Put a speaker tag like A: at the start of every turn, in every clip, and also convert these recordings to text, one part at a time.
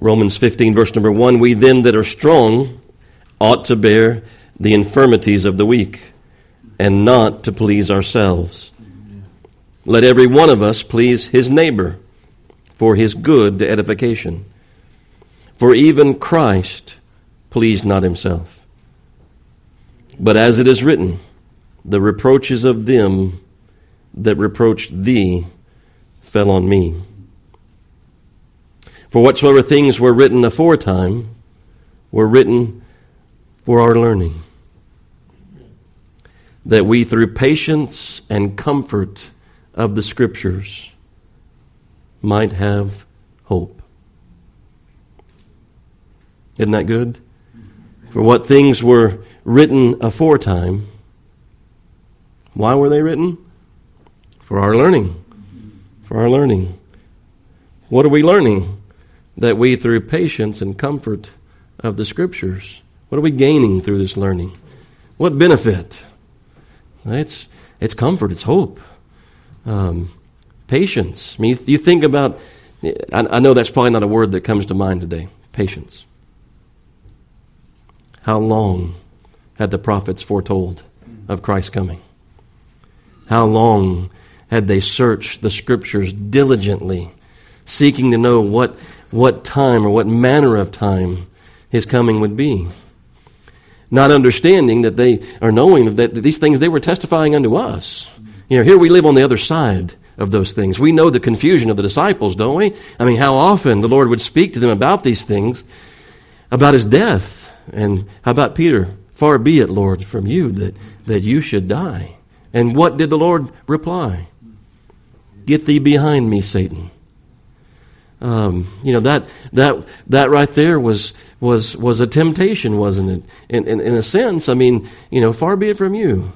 A: Romans 15, verse number 1 We then that are strong ought to bear the infirmities of the weak, and not to please ourselves. Let every one of us please his neighbor for his good edification. For even Christ pleased not himself. But as it is written, the reproaches of them that reproached thee fell on me. For whatsoever things were written aforetime were written for our learning, that we through patience and comfort of the Scriptures might have hope. Isn't that good? For what things were written aforetime, why were they written? For our learning. For our learning. What are we learning? That we, through patience and comfort of the Scriptures, what are we gaining through this learning? What benefit? It's, it's comfort, it's hope. Um, patience. I mean, you think about, I, I know that's probably not a word that comes to mind today patience. How long had the prophets foretold of Christ's coming? How long had they searched the scriptures diligently, seeking to know what, what time or what manner of time his coming would be? Not understanding that they are knowing that these things they were testifying unto us. You know, here we live on the other side of those things. We know the confusion of the disciples, don't we? I mean, how often the Lord would speak to them about these things, about his death. And how about Peter? Far be it, Lord, from you that, that you should die. And what did the Lord reply? Get thee behind me, Satan. Um, you know that that that right there was was was a temptation, wasn't it? In, in, in a sense, I mean, you know, far be it from you.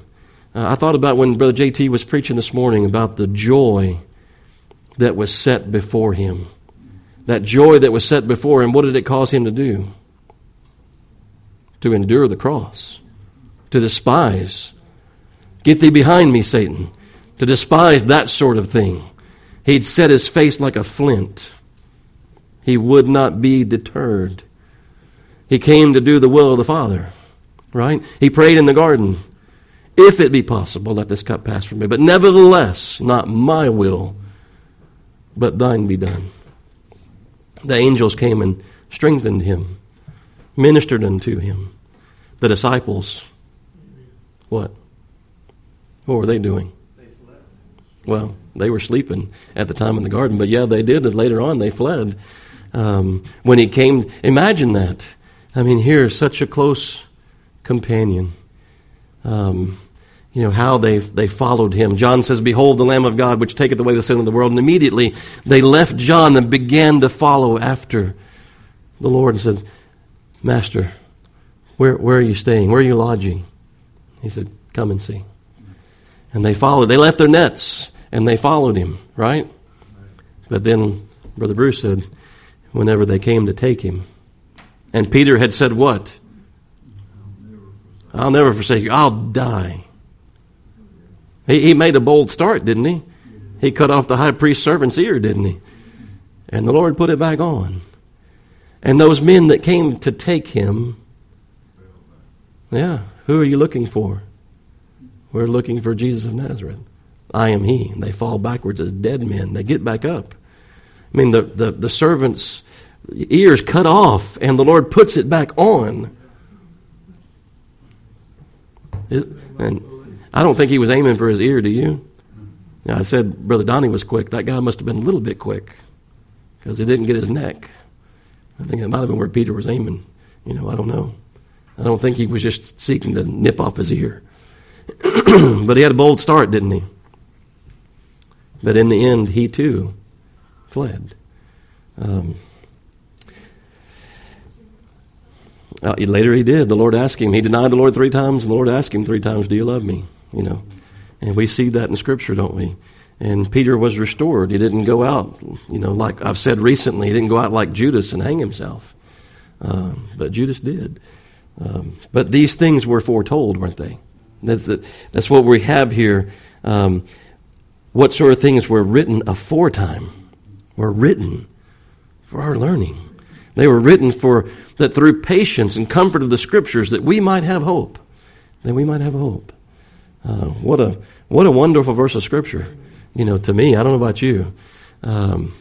A: Uh, I thought about when Brother JT was preaching this morning about the joy that was set before him. That joy that was set before him, what did it cause him to do? To endure the cross, to despise. Get thee behind me, Satan. To despise that sort of thing. He'd set his face like a flint. He would not be deterred. He came to do the will of the Father, right? He prayed in the garden. If it be possible, let this cup pass from me. But nevertheless, not my will, but thine be done. The angels came and strengthened him, ministered unto him. The disciples, what? What were they doing? Well, they were sleeping at the time in the garden, but yeah, they did, and later on they fled. Um, when he came, imagine that. I mean, here, such a close companion um, you know, how they they followed him. John says, Behold the Lamb of God, which taketh away the sin of the world. And immediately they left John and began to follow after the Lord and said, Master, where, where are you staying? Where are you lodging? He said, Come and see. And they followed. They left their nets and they followed him, right? But then Brother Bruce said, whenever they came to take him, and Peter had said, What? I'll never forsake you. I'll die. He, he made a bold start, didn't he? He cut off the high priest's servant's ear, didn't he? And the Lord put it back on. And those men that came to take him, yeah, who are you looking for? We're looking for Jesus of Nazareth. I am he. And they fall backwards as dead men. They get back up. I mean, the, the, the servant's ears cut off, and the Lord puts it back on. and I don't think he was aiming for his ear, do you? Yeah, I said Brother Donnie was quick. That guy must have been a little bit quick because he didn't get his neck. I think it might have been where Peter was aiming. You know, I don't know. I don't think he was just seeking to nip off his ear. but he had a bold start, didn't he? But in the end, he too fled. Um, Uh, later he did. The Lord asked him. He denied the Lord three times. The Lord asked him three times, Do you love me? You know. And we see that in Scripture, don't we? And Peter was restored. He didn't go out, you know, like I've said recently, he didn't go out like Judas and hang himself. Um, but Judas did. Um, but these things were foretold, weren't they? That's, the, that's what we have here. Um, what sort of things were written aforetime? Were written for our learning They were written for that through patience and comfort of the Scriptures that we might have hope. That we might have hope. Uh, what a what a wonderful verse of Scripture. You know, to me, I don't know about you, um,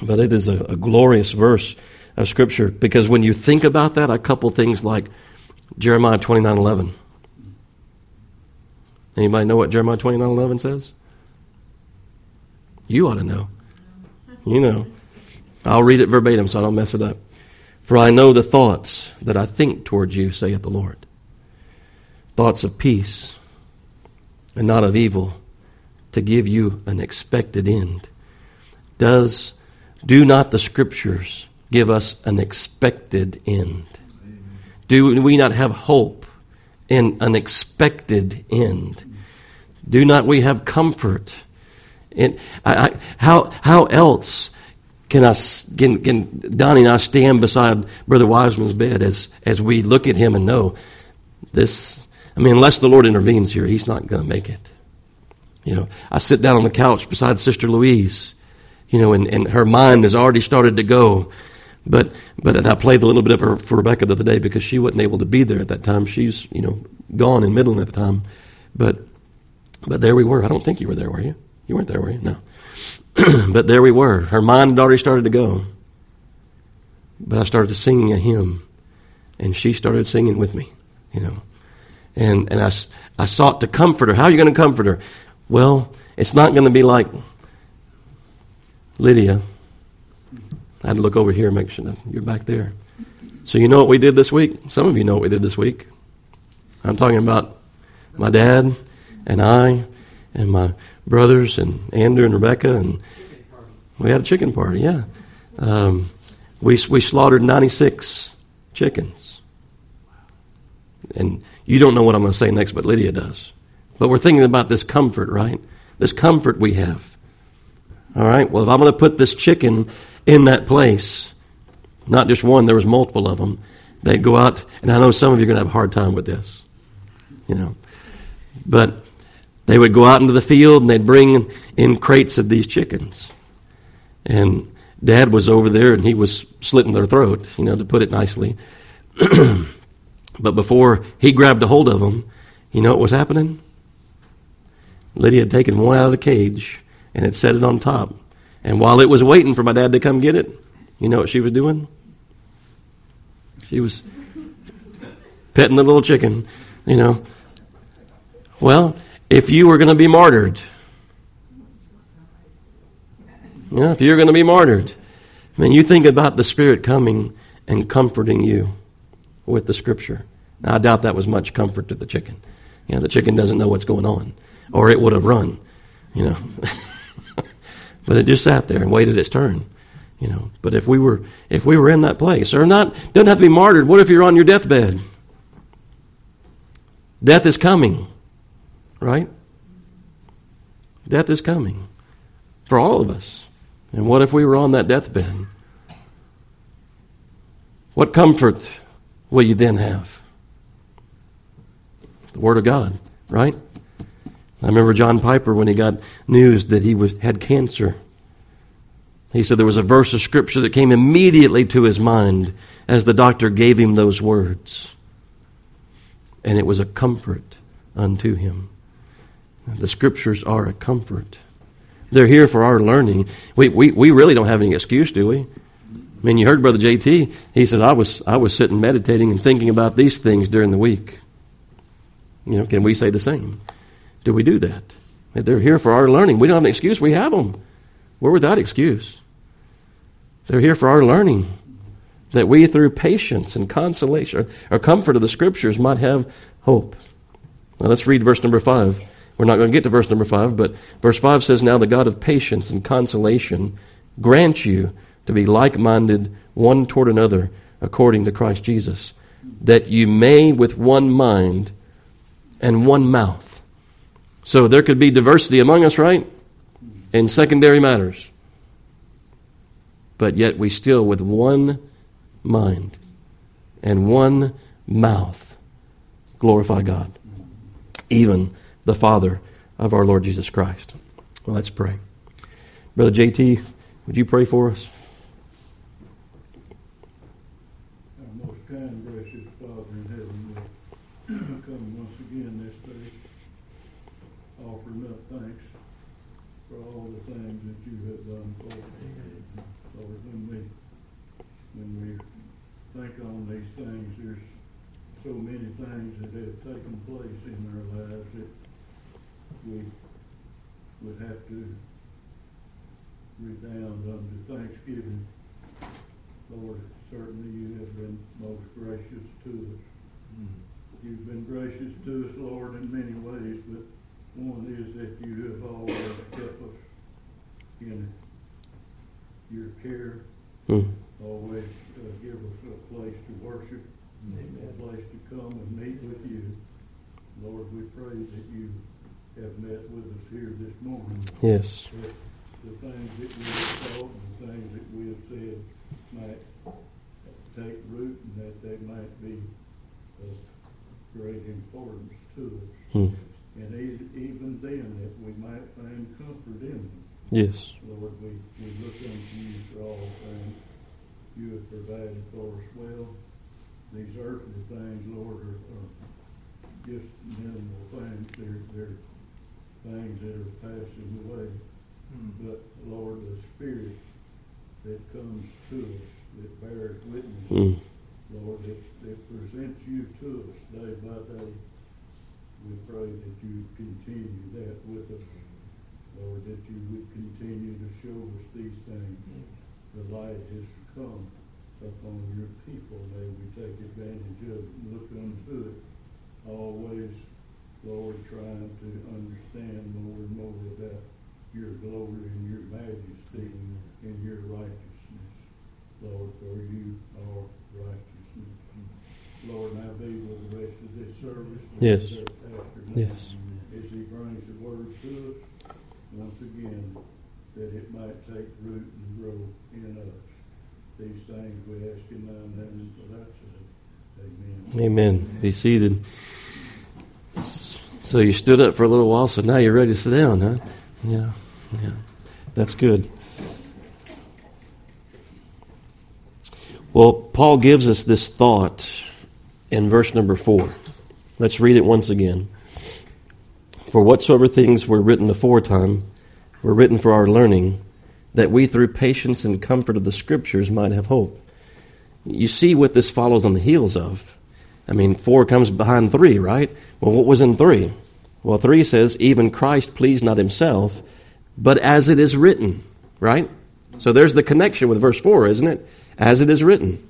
A: but it is a, a glorious verse of Scripture because when you think about that, I couple things like Jeremiah twenty nine eleven. Anybody know what Jeremiah twenty nine eleven says? You ought to know. You know. I'll read it verbatim so I don't mess it up. For I know the thoughts that I think towards you, saith the Lord. Thoughts of peace and not of evil, to give you an expected end. Does do not the scriptures give us an expected end? Do we not have hope in an expected end? Do not we have comfort? In, I, I, how, how else can, I, can, can Donnie and I stand beside Brother Wiseman's bed as, as we look at him and know this? I mean, unless the Lord intervenes here, he's not going to make it. You know, I sit down on the couch beside Sister Louise, you know, and, and her mind has already started to go. But but I played a little bit of her for Rebecca the other day because she wasn't able to be there at that time. She's you know gone in Midland at the time, but but there we were. I don't think you were there, were you? You weren't there, were you? No. but there we were. Her mind had already started to go. But I started singing a hymn, and she started singing with me, you know. And, and I, I sought to comfort her. How are you going to comfort her? Well, it's not going to be like Lydia. I had to look over here and make sure you're back there. So, you know what we did this week? Some of you know what we did this week. I'm talking about my dad and I and my brothers and Andrew and Rebecca, and we had a chicken party. Yeah, um, we we slaughtered ninety six chickens, and you don't know what I'm going to say next, but Lydia does. But we're thinking about this comfort, right? This comfort we have. All right. Well, if I'm going to put this chicken in that place, not just one, there was multiple of them. They'd go out, and I know some of you are going to have a hard time with this, you know, but they would go out into the field and they'd bring in crates of these chickens. And dad was over there and he was slitting their throat, you know, to put it nicely. but before he grabbed a hold of them, you know what was happening? Lydia had taken one out of the cage and had set it on top. And while it was waiting for my dad to come get it, you know what she was doing? She was petting the little chicken, you know. Well, if you were going to be martyred. Yeah, if you're going to be martyred. I mean, you think about the Spirit coming and comforting you with the Scripture. Now, I doubt that was much comfort to the chicken. You know, the chicken doesn't know what's going on, or it would have run, you know. but it just sat there and waited its turn, you know. But if we were if we were in that place, or not, doesn't have to be martyred. What if you're on your deathbed? Death is coming. Right? Death is coming for all of us. And what if we were on that deathbed? What comfort will you then have? The Word of God, right? I remember John Piper when he got news that he was, had cancer. He said there was a verse of Scripture that came immediately to his mind as the doctor gave him those words. And it was a comfort unto him. The scriptures are a comfort. They're here for our learning. We, we, we really don't have any excuse, do we? I mean, you heard Brother JT. He said, I was, I was sitting meditating and thinking about these things during the week. You know, can we say the same? Do we do that? They're here for our learning. We don't have an excuse. We have them. We're without excuse. They're here for our learning. That we, through patience and consolation or comfort of the Scriptures, might have hope. Now let's read verse number 5. We're not going to get to verse number 5, but verse 5 says, Now the God of patience and consolation grant you to be like minded one toward another according to Christ Jesus, that you may with one mind and one mouth. So there could be diversity among us, right? In secondary matters. But yet we still, with one mind and one mouth, glorify God. Even the Father of our Lord Jesus Christ. Well, let's pray. Brother JT, would you pray for us?
B: Our most kind, gracious Father in heaven, we come once again this day, offering up thanks for all the things that you have done for us. Lord, when we, when we think on these things, there's so many things that have taken place in our lives we would have to redound unto thanksgiving. Lord, certainly you have been most gracious to us. You've been gracious to us, Lord, in many ways, but one is that you have always kept us in your care.
A: Mm.
B: Always uh, give us a place to worship, a place to come and meet with you. Lord, we pray that you have met with us here this morning.
A: Yes.
B: That the things that we have thought and the things that we have said might take root and that they might be of great importance to us.
A: Mm.
B: And even then, that we might find comfort in them.
A: Yes.
B: Lord, we, we look unto you for all things. You have provided for us well. These earthly things, Lord, are, are just minimal things. They're, they're things that are passing away. But Lord, the Spirit that comes to us, that bears witness,
A: Mm.
B: Lord, that, that presents you to us day by day, we pray that you continue that with us. Lord, that you would continue to show us these things. The light has come upon your people. May we take advantage of it and look unto it. Always, Lord, trying to understand more and more about your glory and your majesty and your righteousness. Lord, for you are righteousness. Lord, now be with the rest of this service.
A: Yes.
B: With our pastor now,
A: Yes.
B: As he brings the word to us, once again, that it might take root and grow in us. These things we ask in thy name for thy sake. Amen.
A: Amen. Be seated. So you stood up for a little while, so now you're ready to sit down, huh? Yeah, yeah. That's good. Well, Paul gives us this thought in verse number four. Let's read it once again. For whatsoever things were written aforetime were written for our learning, that we through patience and comfort of the Scriptures might have hope. You see what this follows on the heels of. I mean, four comes behind three, right? Well, what was in three? Well, three says, even Christ pleased not himself, but as it is written, right? So there's the connection with verse four, isn't it? As it is written.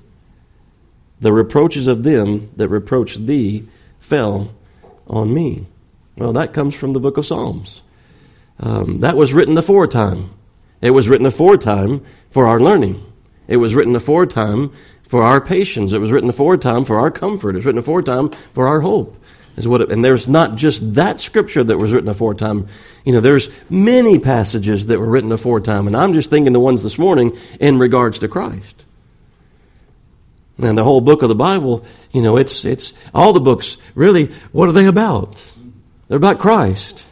A: The reproaches of them that reproached thee fell on me. Well, that comes from the book of Psalms. Um, that was written aforetime. It was written aforetime for our learning. It was written aforetime for our patience. It was written aforetime for our comfort. It was written aforetime for our hope. Is what it, and there's not just that scripture that was written aforetime. You know, there's many passages that were written aforetime, and I'm just thinking the ones this morning in regards to Christ. And the whole book of the Bible, you know, it's it's all the books. Really, what are they about? They're about Christ.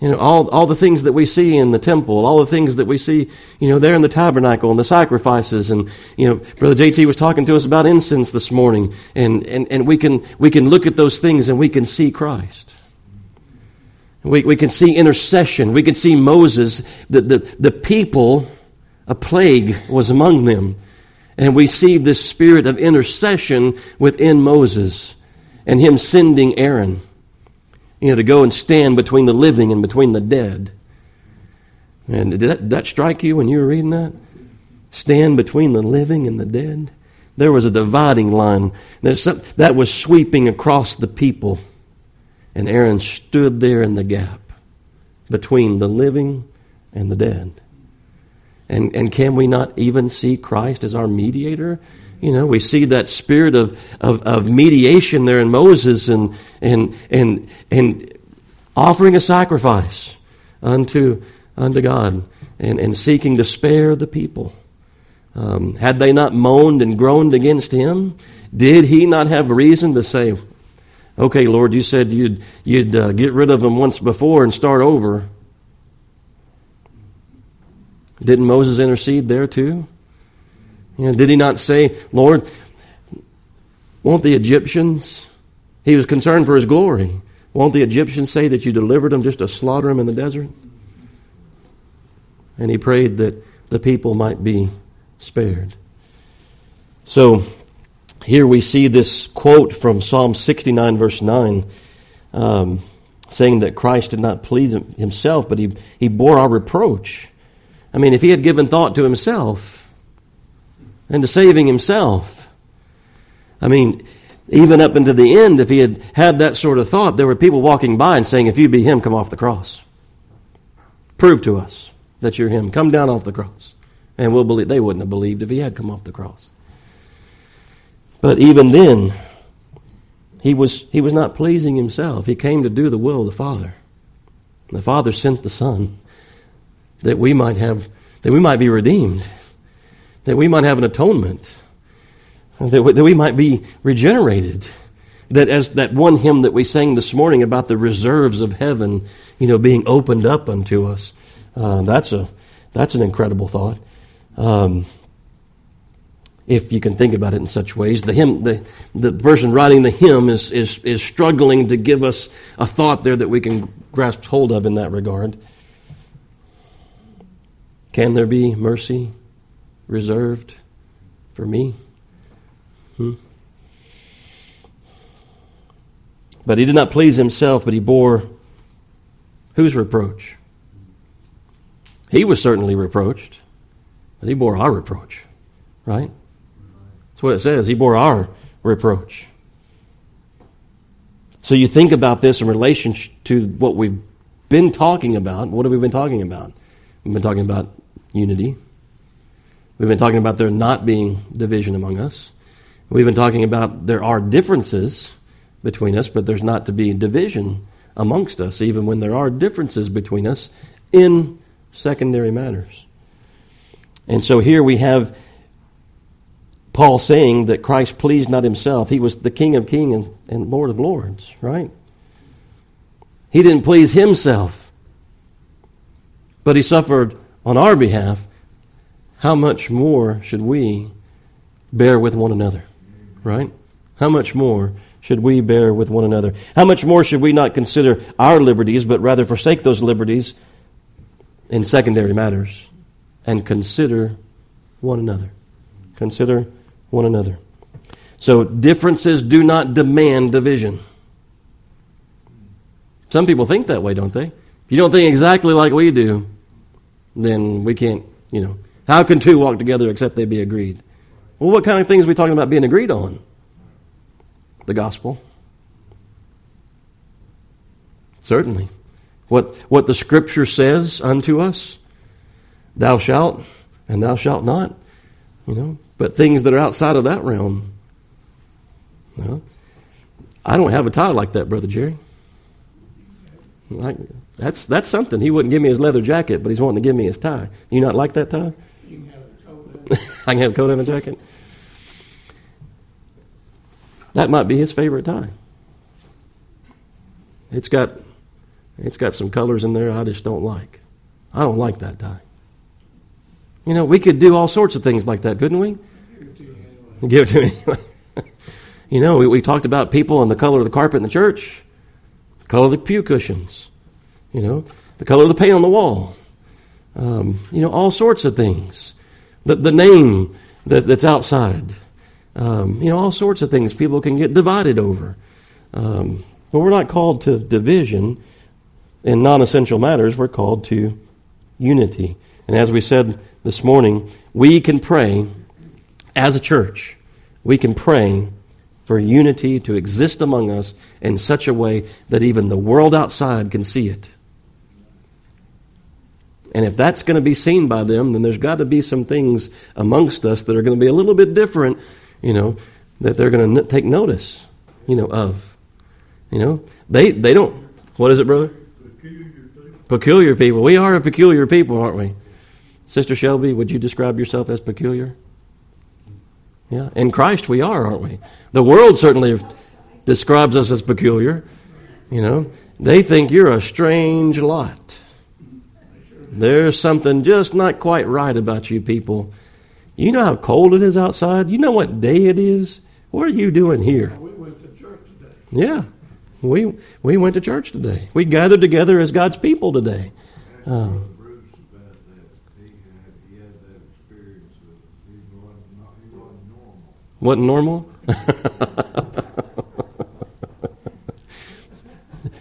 A: You know, all, all the things that we see in the temple, all the things that we see, you know, there in the tabernacle and the sacrifices. And, you know, Brother JT was talking to us about incense this morning. And, and, and we, can, we can look at those things and we can see Christ. We, we can see intercession. We can see Moses, the, the, the people, a plague was among them. And we see this spirit of intercession within Moses and him sending Aaron you know, to go and stand between the living and between the dead. And did that, did that strike you when you were reading that? Stand between the living and the dead? There was a dividing line some, that was sweeping across the people. And Aaron stood there in the gap between the living and the dead. And, and can we not even see Christ as our mediator? You know, we see that spirit of, of, of mediation there in Moses and, and, and, and offering a sacrifice unto, unto God and, and seeking to spare the people. Um, had they not moaned and groaned against him, did he not have reason to say, Okay, Lord, you said you'd, you'd uh, get rid of them once before and start over. Didn't Moses intercede there too? You know, did he not say, Lord, Won't the Egyptians? He was concerned for his glory. Won't the Egyptians say that you delivered them just to slaughter them in the desert? And he prayed that the people might be spared. So here we see this quote from Psalm 69, verse 9, um, saying that Christ did not please himself, but he, he bore our reproach. I mean, if he had given thought to himself and to saving himself, I mean, even up into the end, if he had had that sort of thought, there were people walking by and saying, If you be him, come off the cross. Prove to us that you're him. Come down off the cross. And we'll believe. They wouldn't have believed if he had come off the cross. But even then, he was, he was not pleasing himself. He came to do the will of the Father. The Father sent the Son that we might have, that we might be redeemed, that we might have an atonement, that we, that we might be regenerated. That as that one hymn that we sang this morning about the reserves of heaven, you know, being opened up unto us, uh, that's a that's an incredible thought. Um, if you can think about it in such ways. The hymn, the, the person writing the hymn is, is, is struggling to give us a thought there that we can grasp hold of in that regard. Can there be mercy reserved for me? Hmm? But he did not please himself, but he bore whose reproach? He was certainly reproached, but he bore our reproach, right? That's what it says. He bore our reproach. So you think about this in relation to what we've been talking about. What have we been talking about? We've been talking about unity. We've been talking about there not being division among us. We've been talking about there are differences between us, but there's not to be division amongst us, even when there are differences between us in secondary matters. And so here we have Paul saying that Christ pleased not himself. He was the King of kings and, and Lord of lords, right? He didn't please himself, but he suffered on our behalf. How much more should we bear with one another, right? How much more should we bear with one another? How much more should we not consider our liberties, but rather forsake those liberties in secondary matters and consider one another? Consider one another. So differences do not demand division. Some people think that way, don't they? If you don't think exactly like we do, then we can't, you know. How can two walk together except they be agreed? Well, what kind of things are we talking about being agreed on? The gospel. Certainly. What, what the scripture says unto us, thou shalt and thou shalt not. You know, but things that are outside of that realm, well, I don't have a tie like that, Brother Jerry. Like, that's, that's something. He wouldn't give me his leather jacket, but he's wanting to give me his tie. You not like that tie?
B: Have a coat
A: and a jacket. That might be his favorite tie. It's got, it's got some colors in there I just don't like. I don't like that tie. You know, we could do all sorts of things like that, couldn't we? Give it to me. you know, we, we talked about people and the color of the carpet in the church, the color of the pew cushions, you know, the color of the paint on the wall, um, you know, all sorts of things. The, the name that, that's outside, um, you know, all sorts of things people can get divided over. Um, but we're not called to division in non essential matters, we're called to unity. And as we said this morning, we can pray as a church, we can pray for unity to exist among us in such a way that even the world outside can see it. And if that's going to be seen by them, then there's got to be some things amongst us that are going to be a little bit different, you know, that they're going to take notice, you know, of. You know, they they don't. What is it, brother?
B: Peculiar people.
A: Peculiar people. We are a peculiar people, aren't we? Sister Shelby, would you describe yourself as peculiar? Yeah, in Christ we are, aren't we? The world certainly describes us as peculiar. You know, they think you're a strange lot. There's something just not quite right about you people. You know how cold it is outside? You know what day it is What are you doing here?
C: We went to church today.
A: Yeah, we we went to church today. We gathered together as God's people today. Um,
D: Brother Bruce about that. He had, he had that experience with it. He wasn't, not, he wasn't normal.
A: Wasn't normal.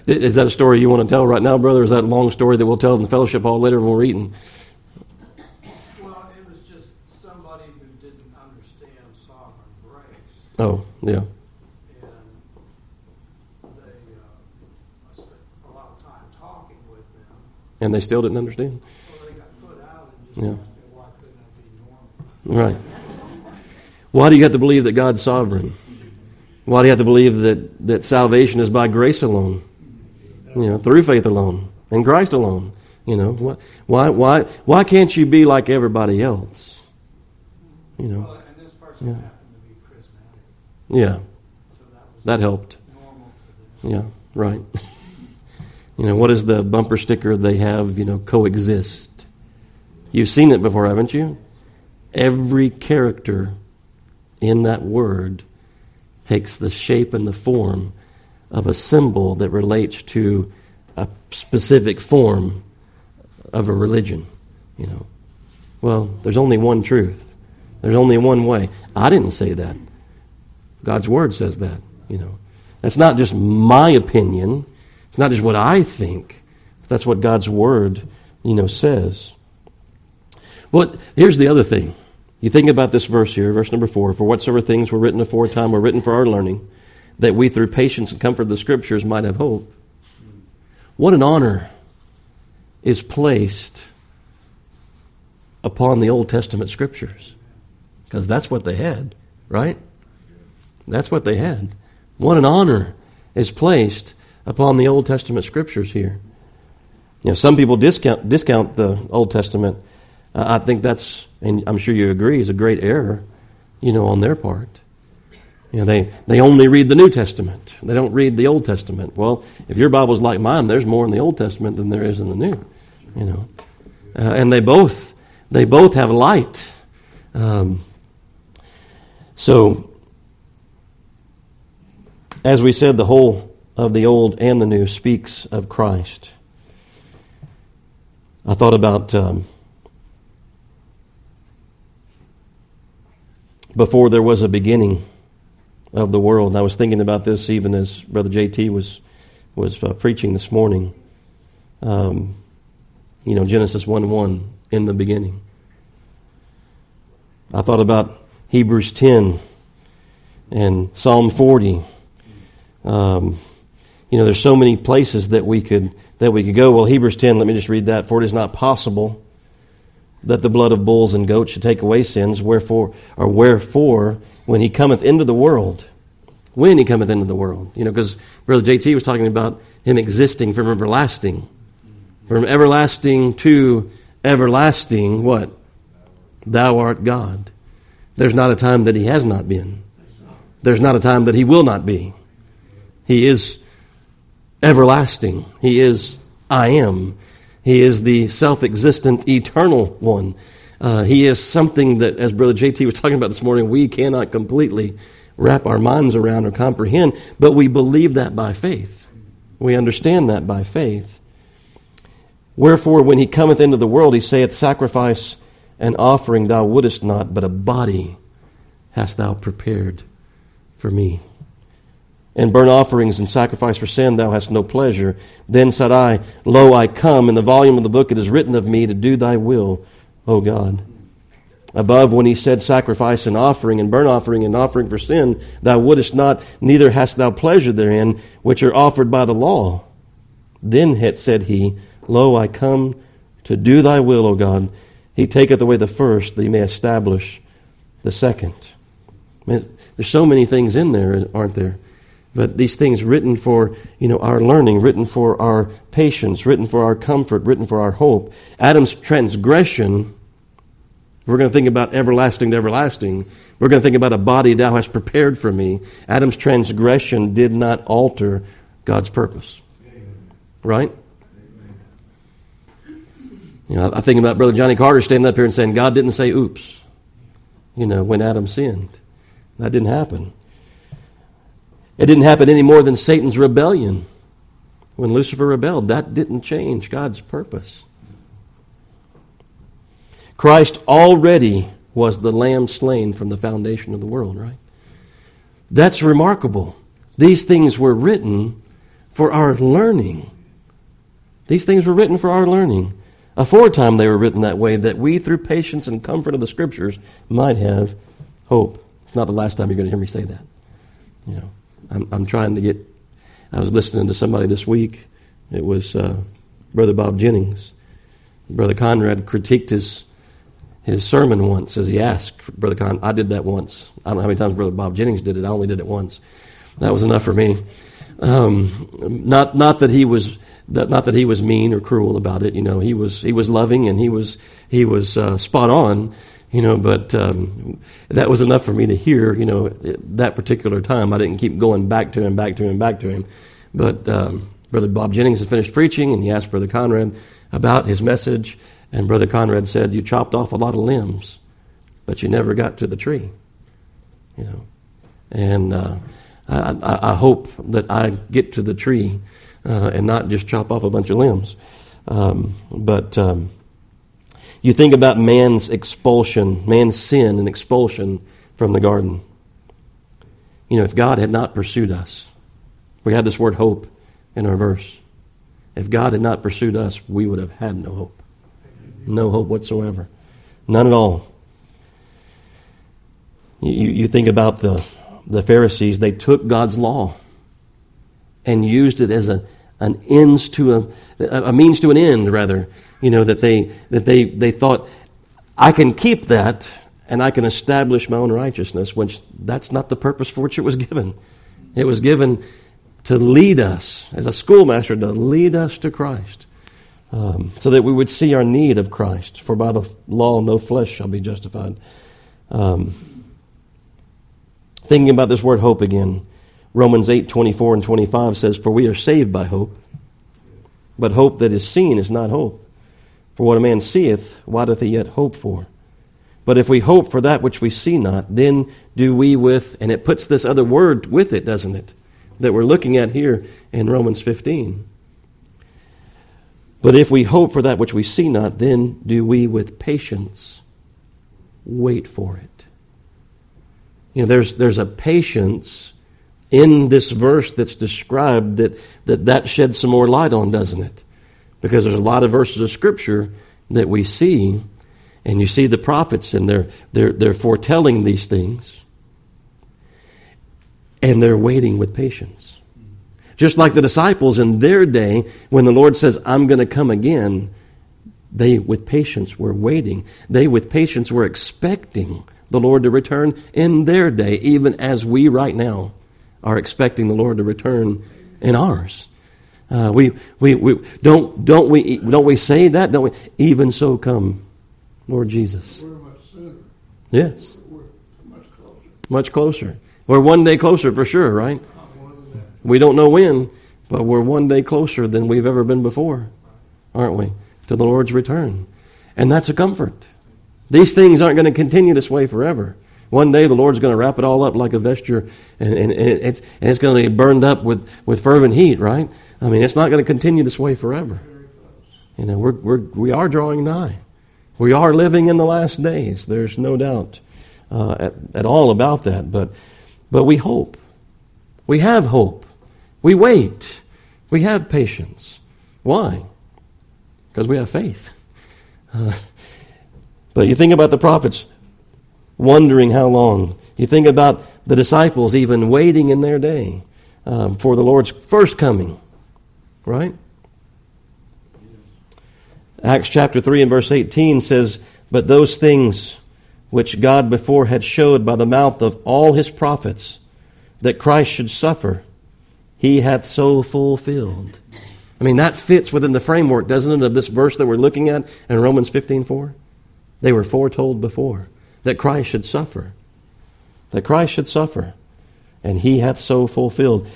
A: Is that a story you want to tell right now, brother? Or is that a long story that we'll tell in the fellowship hall later when we're eating?
C: Well, it was just somebody who didn't understand sovereign grace.
A: Oh, yeah.
C: And they, uh, I spent a lot of time talking with them.
A: And they still didn't understand?
C: So they got put out and just
A: Yeah.
C: asked why couldn't I be normal?
A: Right. Why do you have to believe that God's sovereign? Why do you have to believe that, that salvation is by grace alone? You know, through faith alone, and Christ alone. You know, why, why, why, why can't you be like everybody else? You know,
C: Well, and this person
A: Yeah.
C: happened to be charismatic,
A: yeah,
C: so that
A: that helped.
C: normal to them.
A: Yeah, right. you know, what is the bumper sticker they have, you know, coexist? You've seen it before, haven't you? Every character in that word takes the shape and the form of a symbol that relates to a specific form of a religion, you know. Well, there's only one truth. There's only one way. I didn't say that. God's word says that, you know. That's not just my opinion. It's not just what I think. That's what God's word, you know, says. Well, here's the other thing. You think about this verse here, verse number four. For whatsoever things were written aforetime were written for our learning, that we through patience and comfort of the Scriptures might have hope. What an honor is placed upon the Old Testament Scriptures. Because that's what they had, right? That's what they had. What an honor is placed upon the Old Testament Scriptures here. You know, some people discount, discount the Old Testament. Uh, I think that's, and I'm sure you agree, is a great error, you know, on their part. You know, they, they only read the New Testament. They don't read the Old Testament. Well, if your Bible's like mine, there's more in the Old Testament than there is in the New. You know, uh, and they both they both have light. Um, so, as we said, the whole of the Old and the New speaks of Christ. I thought about um, before there was a beginning of the world. And I was thinking about this even as Brother JT was was uh, preaching this morning. Um, you know, Genesis 1 1, in the beginning. I thought about Hebrews 10 and Psalm 40. Um, you know, there's so many places that we could that we could go. Well, Hebrews 10, let me just read that. For it is not possible that the blood of bulls and goats should take away sins. Wherefore, or wherefore, when he cometh into the world, when he cometh into the world, you know, because Brother JT was talking about him existing from everlasting, from everlasting to everlasting. What? Thou art God. There's not a time that he has not been. There's not a time that he will not be. He is everlasting. He is I am. He is the self existent, eternal one. Uh, he is something that, as Brother JT was talking about this morning, we cannot completely wrap our minds around or comprehend, but we believe that by faith. We understand that by faith. Wherefore, when he cometh into the world, he saith, Sacrifice and offering thou wouldest not, but a body hast thou prepared for me. And burnt offerings and sacrifice for sin thou hast no pleasure. Then said I, Lo, I come. In the volume of the book it is written of me to do thy will, O God. Above, when he said, Sacrifice and offering, and burnt offering and offering for sin, thou wouldest not, neither hast thou pleasure therein, which are offered by the law. Then had said he, Lo, I come to do thy will, O God. He taketh away the first, that he may establish the second. There's so many things in there, aren't there? But these things written for, you know, our learning, written for our patience, written for our comfort, written for our hope. Adam's transgression, we're going to think about everlasting to everlasting. We're going to think about a body thou hast prepared for me. Adam's transgression did not alter God's purpose. Right? You know, I think about Brother Johnny Carter standing up here and saying, God didn't say oops, you know, when Adam sinned. That didn't happen. It didn't happen any more than Satan's rebellion. When Lucifer rebelled, that didn't change God's purpose. Christ already was the lamb slain from the foundation of the world, right? That's remarkable. These things were written for our learning. These things were written for our learning. Aforetime they were written that way, that we, through patience and comfort of the Scriptures, might have hope. It's not the last time you're going to hear me say that. You know, I'm, I'm trying to get. I was listening to somebody this week. It was uh, Brother Bob Jennings. Brother Conrad critiqued his his sermon once as he asked Brother Con. I did that once. I don't know how many times Brother Bob Jennings did it. I only did it once. That was enough for me. Um, not not that he was that, not that he was mean or cruel about it. You know, he was he was loving and he was he was uh, spot on. You know, but um, that was enough for me to hear. You know, that particular time, I didn't keep going back to him, back to him, back to him. But um, Brother Bob Jennings had finished preaching, and he asked Brother Conrad about his message, and Brother Conrad said, "You chopped off a lot of limbs, but you never got to the tree." You know, and uh, I, I, hope that I get to the tree uh, and not just chop off a bunch of limbs. Um, but um, you think about man's expulsion, man's sin and expulsion from the garden. You know, if God had not pursued us, we had this word hope in our verse. If God had not pursued us, we would have had no hope. No hope whatsoever. None at all. You, you think about the, the Pharisees, they took God's law and used it as a, an ends to a, a means to an end, rather. You know, that they, that they, they thought, I can keep that and I can establish my own righteousness, which that's not the purpose for which it was given. It was given to lead us, as a schoolmaster, to lead us to Christ, um, so that we would see our need of Christ. For by the law, no flesh shall be justified. Um, thinking about this word hope again, Romans 8 24 and 25 says, For we are saved by hope, but hope that is seen is not hope. For what a man seeth, why doth he yet hope for? But if we hope for that which we see not, then do we with, and it puts this other word with it, doesn't it? That we're looking at here in Romans 15. But if we hope for that which we see not, then do we with patience wait for it. You know, there's, there's a patience in this verse that's described that, that that sheds some more light on, doesn't it? Because there's a lot of verses of Scripture that we see, and you see the prophets, and they're, they're, they're foretelling these things, and they're waiting with patience. Just like the disciples in their day, when the Lord says, I'm going to come again, they with patience were waiting. They with patience were expecting the Lord to return in their day, even as we right now are expecting the Lord to return in ours. Uh, we, we, we, don't, don't, we, don't we say that? Don't we? Even so come, Lord Jesus.
C: We're much sooner.
A: Yes.
C: We're much closer.
A: Much closer. We're one day closer for sure, right? We don't know when, but we're one day closer than we've ever been before, aren't we? To the Lord's return. And that's a comfort. These things aren't going to continue this way forever. One day the Lord's going to wrap it all up like a vesture, and, and, and, it's, and it's going to be burned up with, with fervent heat, right? I mean, it's not going to continue this way forever. You know, we're, we're, we are drawing nigh. We are living in the last days. There's no doubt uh, at, at all about that. But, but we hope. We have hope. We wait. We have patience. Why? Because we have faith. Uh, but you think about the prophets wondering how long. You think about the disciples even waiting in their day um, for the Lord's first coming, right? Acts chapter 3 and verse 18 says, But those things which God before had showed by the mouth of all his prophets that Christ should suffer, he hath so fulfilled. I mean, that fits within the framework, doesn't it, of this verse that we're looking at in Romans 15 4? They were foretold before that Christ should suffer. That Christ should suffer. And he hath so fulfilled.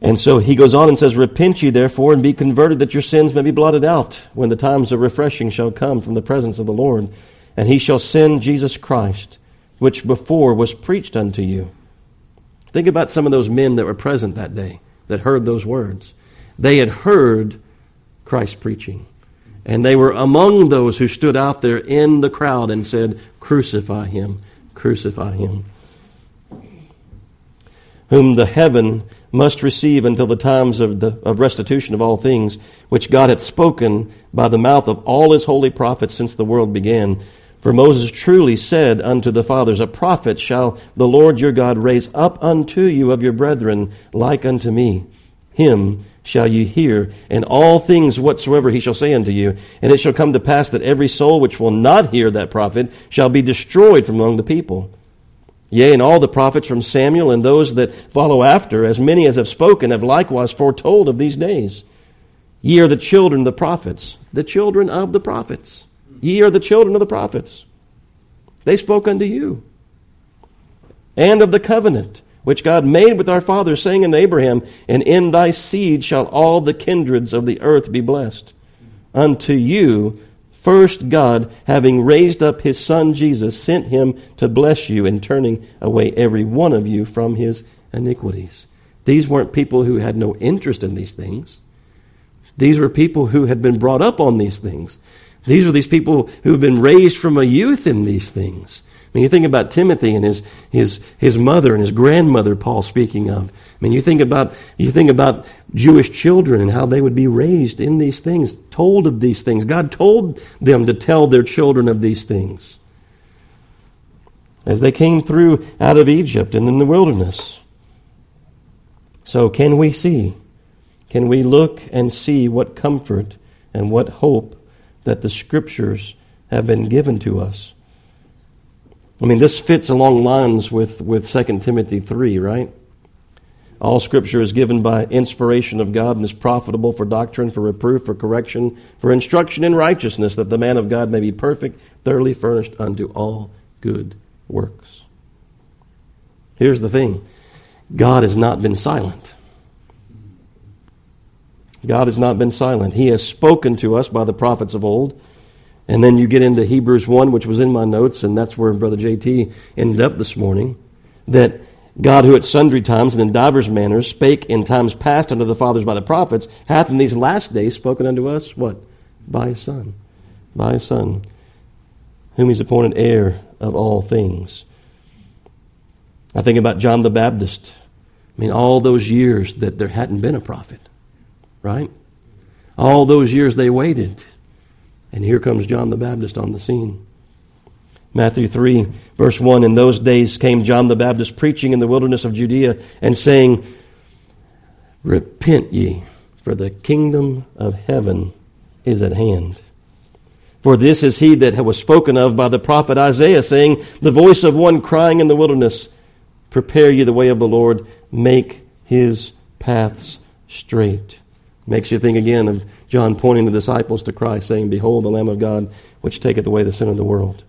A: And so he goes on and says, Repent ye therefore and be converted, that your sins may be blotted out, when the times of refreshing shall come from the presence of the Lord. And he shall send Jesus Christ, which before was preached unto you, Think about some of those men that were present that day that heard those words. They had heard Christ preaching. And they were among those who stood out there in the crowd and said, Crucify him, crucify him. Whom the heaven must receive until the times of, the, of restitution of all things, which God hath spoken by the mouth of all his holy prophets since the world began. For Moses truly said unto the fathers, A prophet shall the Lord your God raise up unto you of your brethren, like unto me. Him shall you hear, and all things whatsoever he shall say unto you. And it shall come to pass that every soul which will not hear that prophet shall be destroyed from among the people. Yea, and all the prophets from Samuel and those that follow after, as many as have spoken, have likewise foretold of these days. Ye are the children of the prophets, the children of the prophets. Ye are the children of the prophets. They spoke unto you. And of the covenant which God made with our fathers, saying unto Abraham, And in thy seed shall all the kindreds of the earth be blessed. Unto you First, God, having raised up his Son Jesus, sent him to bless you in turning away every one of you from his iniquities. These weren't people who had no interest in these things. These were people who had been brought up on these things. These are these people who have been raised from a youth in these things. I mean, you think about Timothy and his, his, his mother and his grandmother, Paul speaking of. I mean, you think about, you think about Jewish children and how they would be raised in these things, told of these things. God told them to tell their children of these things as they came through out of Egypt and in the wilderness. So, can we see? Can we look and see what comfort and what hope that the Scriptures have been given to us? I mean, this fits along lines with, with 2 Timothy 3, right? All scripture is given by inspiration of God and is profitable for doctrine, for reproof, for correction, for instruction in righteousness, that the man of God may be perfect, thoroughly furnished unto all good works. Here's the thing God has not been silent. God has not been silent. He has spoken to us by the prophets of old. And then you get into Hebrews 1, which was in my notes, and that's where Brother JT ended up this morning. That God, who at sundry times and in divers manners spake in times past unto the fathers by the prophets, hath in these last days spoken unto us, what? By his Son. By his Son, whom he's appointed heir of all things. I think about John the Baptist. I mean, all those years that there hadn't been a prophet, right? All those years they waited. And here comes John the Baptist on the scene. Matthew 3, verse 1 In those days came John the Baptist preaching in the wilderness of Judea and saying, Repent ye, for the kingdom of heaven is at hand. For this is he that was spoken of by the prophet Isaiah, saying, The voice of one crying in the wilderness, Prepare ye the way of the Lord, make his paths straight. Makes you think again of John pointing the disciples to Christ, saying, Behold the Lamb of God, which taketh away the sin of the world.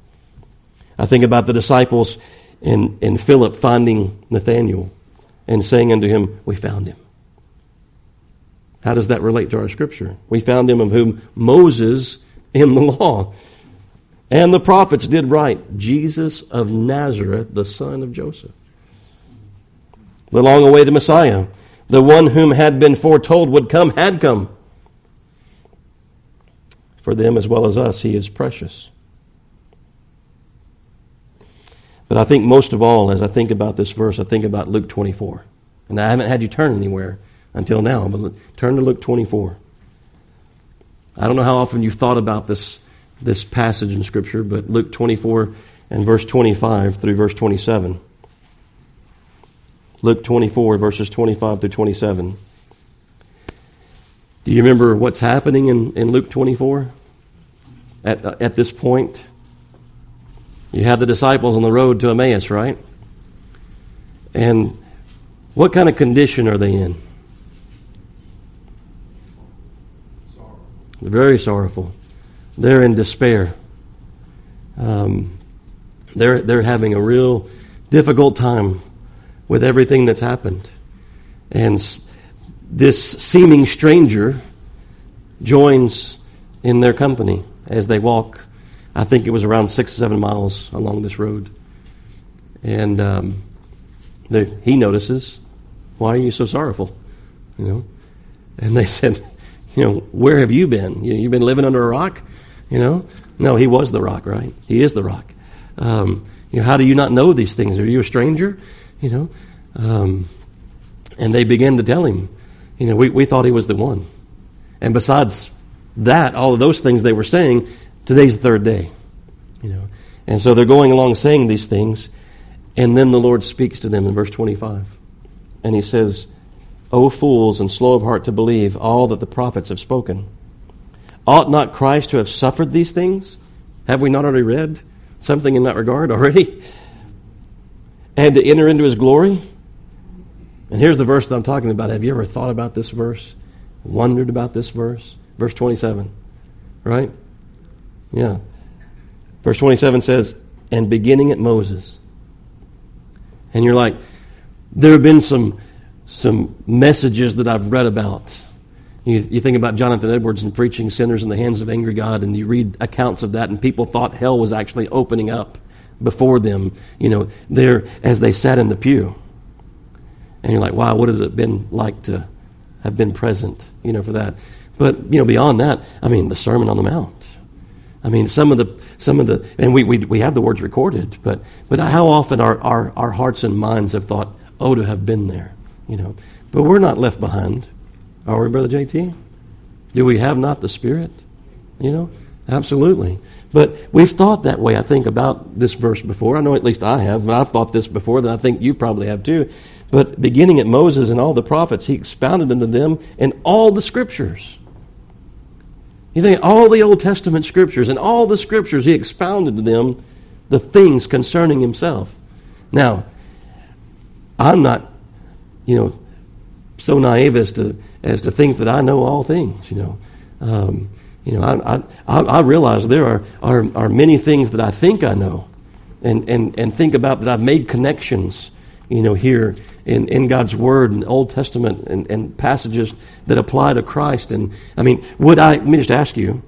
A: I think about the disciples and, in Philip finding Nathanael and saying unto him, We found him. How does that relate to our scripture? We found him of whom Moses in the law and the prophets did write Jesus of Nazareth, the son of Joseph. The long awaited Messiah, the one whom had been foretold would come, had come. For them as well as us, he is precious. But I think most of all, as I think about this verse, I think about Luke 24. And I haven't had you turn anywhere until now, but turn to Luke 24. I don't know how often you've thought about this, this passage in Scripture, but Luke 24 and verse 25 through verse 27. Luke 24, verses 25 through 27. Do you remember what's happening in, in Luke 24 at, at this point? You had the disciples on the road to Emmaus, right? And what kind of condition are they in?
D: Sorrow.
A: Very sorrowful. They're in despair. Um, they're, they're having a real difficult time with everything that's happened. And this seeming stranger joins in their company as they walk I think it was around six or seven miles along this road. And um, The, he notices, Why are you so sorrowful? You know? And they said, You know, where have you been? You, you've been living under a rock? You know? No, he was the rock, right? He is the rock. Um, you know, how do you not know these things? Are you a stranger? You know? Um, and they began to tell him, you know, we, we thought he was the one. And besides that, all of those things they were saying, today's the third day. You know. And so they're going along saying these things, and then the Lord speaks to them in verse 25. And he says, O fools and slow of heart to believe all that the prophets have spoken. Ought not Christ to have suffered these things? Have we not already read something in that regard already? And to enter into his glory? And here's the verse that I'm talking about. Have you ever thought about this verse? Wondered about this verse? Verse 27, right? Yeah. Verse 27 says, and beginning at Moses. And you're like, there have been some, some messages that I've read about. You, you think about Jonathan Edwards and preaching sinners in the hands of angry God, and you read accounts of that, and people thought hell was actually opening up before them, you know, there as they sat in the pew. And you're like, wow, what has it been like to have been present, you know, for that? But, you know, beyond that, I mean, the Sermon on the Mount. I mean, some of the, some of the, and we, we, we have the words recorded, but, but how often our, our, our hearts and minds have thought, oh, to have been there, you know. But we're not left behind, are we, Brother JT? Do we have not the Spirit? You know, absolutely. But we've thought that way, I think, about this verse before. I know at least I have. I've thought this before, that I think you probably have too. But beginning at Moses and all the prophets, he expounded unto them in all the scriptures. You think all the Old Testament scriptures and all the scriptures, he expounded to them the things concerning himself. Now, I'm not, you know, so naive as to as to think that I know all things. You know, um, you know, I, I, I realize there are, are are many things that I think I know, and and and think about that I've made connections. You know, here in, in God's Word and Old Testament and, and passages that apply to Christ. And I mean, would I, let me just ask you,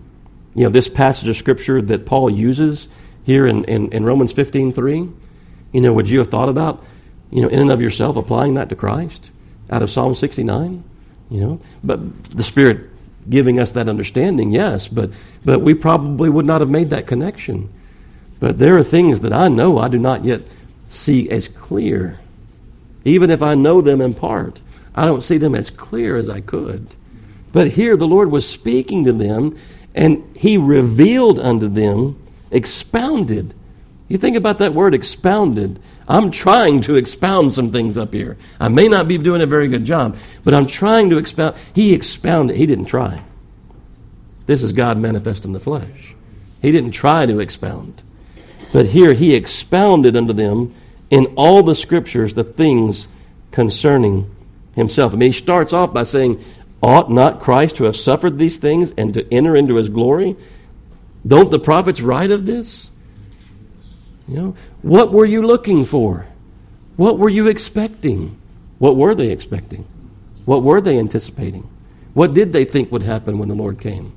A: you know, this passage of Scripture that Paul uses here in, in, in Romans 15 3, you know, would you have thought about, you know, in and of yourself applying that to Christ out of Psalm 69? You know, but the Spirit giving us that understanding, yes, but, but we probably would not have made that connection. But there are things that I know I do not yet see as clear even if I know them in part, I don't see them as clear as I could. But here the Lord was speaking to them, and He revealed unto them, expounded. You think about that word expounded. I'm trying to expound some things up here. I may not be doing a very good job, but I'm trying to expound. He expounded, He didn't try. This is God manifest in the flesh. He didn't try to expound. But here He expounded unto them in all the scriptures the things concerning himself. I mean, he starts off by saying, Ought not Christ to have suffered these things and to enter into his glory? Don't the prophets write of this? You know, what were you looking for? What were you expecting? What were they expecting? What were they anticipating? What did they think would happen when the Lord came?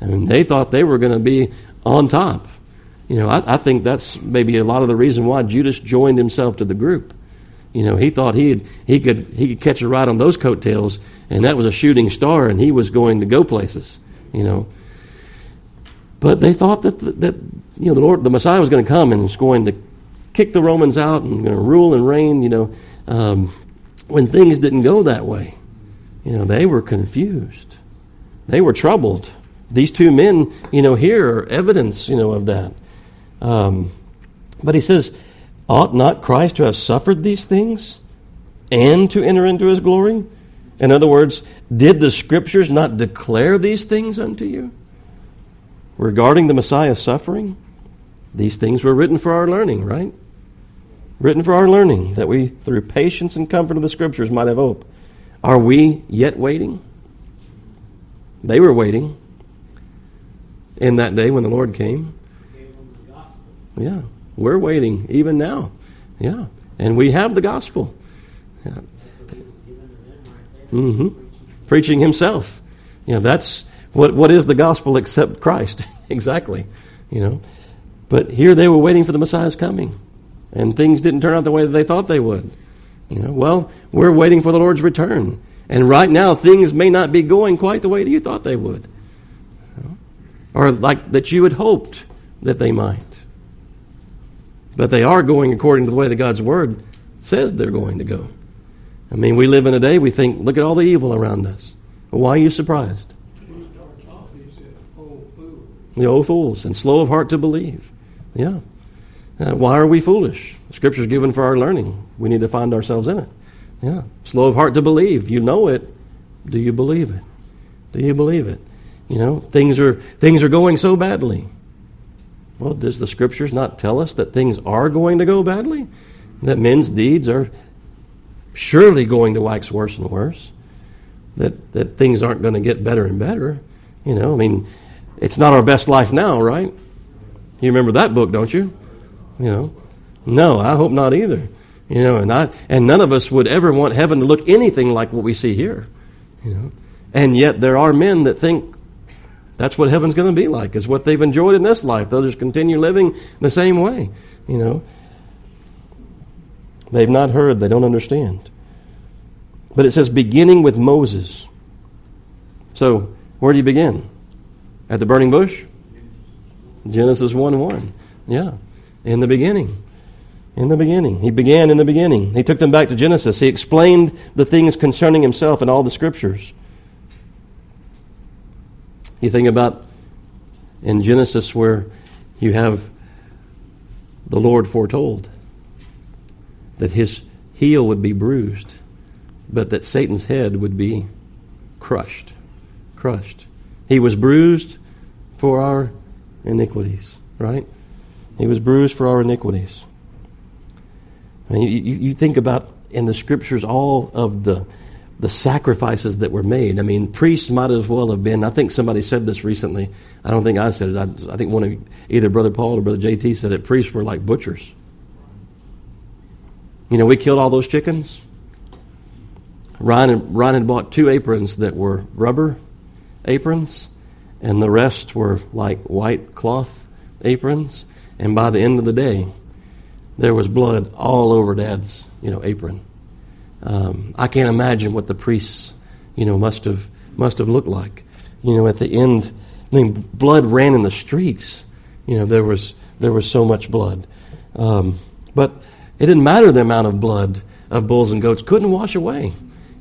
A: I mean, they thought they were going to be on top. You know, I, I, think that's maybe a lot of the reason why Judas joined himself to the group. You know, he thought he he could he could catch a ride on those coattails, and that was a shooting star, and he was going to go places. You know, but they thought that that you know the Lord, the Messiah was going to come and was going to kick the Romans out and going to rule and reign. You know, um, when things didn't go that way, you know, they were confused, they were troubled. These two men, you know, here are evidence, you know, of that. Um, but he says, Ought not Christ to have suffered these things and to enter into his glory? In other words, did the scriptures not declare these things unto you? Regarding the Messiah's suffering, these things were written for our learning, right? Written for our learning, that we, through patience and comfort of the scriptures, might have hope. Are we yet waiting? They were waiting in that day when the Lord came. Yeah. We're waiting even now. Yeah. And we have the gospel. Yeah. Mm-hmm. Preaching himself. You know, that's what what is the gospel except Christ? exactly. You know. But here they were waiting for the Messiah's coming. And things didn't turn out the way that they thought they would. You know, well, we're waiting for the Lord's return. And right now, things may not be going quite the way that you thought they would, or like that you had hoped that they might. But they are going according to the way that God's Word says they're going to go. I mean, we live in a day we think, look at all the evil around us. why are you surprised?
C: Off, said, "Oh.
A: The old fools and slow of heart to believe. Yeah. Uh, why are we foolish? Scripture's given for our learning. We need to find ourselves in it. Yeah. Slow of heart to believe. You know it. Do you believe it? Do you believe it? You know, things are things are going so badly. Well, does the scriptures not tell us that things are going to go badly? That men's deeds are surely going to wax worse and worse. That that things aren't going to get better and better. You know, I mean, it's not our best life now, right? You remember that book, don't you? You know, no, I hope not either. You know, and I and none of us would ever want heaven to look anything like what we see here. You know, and yet there are men that think that's what heaven's going to be like. Is what they've enjoyed in this life. They'll just continue living the same way. You know, they've not heard. They don't understand. But it says beginning with Moses. So where do you begin? At the burning bush. Genesis one one. Yeah, in the beginning. In the beginning. He began in the beginning. He took them back to Genesis. He explained the things concerning himself in all the scriptures. You think about in Genesis where you have the Lord foretold that his heel would be bruised, but that Satan's head would be crushed. Crushed. He was bruised for our iniquities, right? He was bruised for our iniquities. I mean, you, you think about in the scriptures all of the the sacrifices that were made. I mean, priests might as well have been. I think somebody said this recently. I don't think I said it. I, I think one of either Brother Paul or Brother JT said it. Priests were like butchers. You know, we killed all those chickens. Ryan, had, Ryan had bought two aprons that were rubber aprons, and the rest were like white cloth aprons. And by the end of the day, there was blood all over Dad's, you know, apron. Um, I can't imagine what the priests, you know, must have must have looked like. You know, at the end, I mean, blood ran in the streets. You know, there was there was so much blood, um, but it didn't matter the amount of blood of bulls and goats couldn't wash away,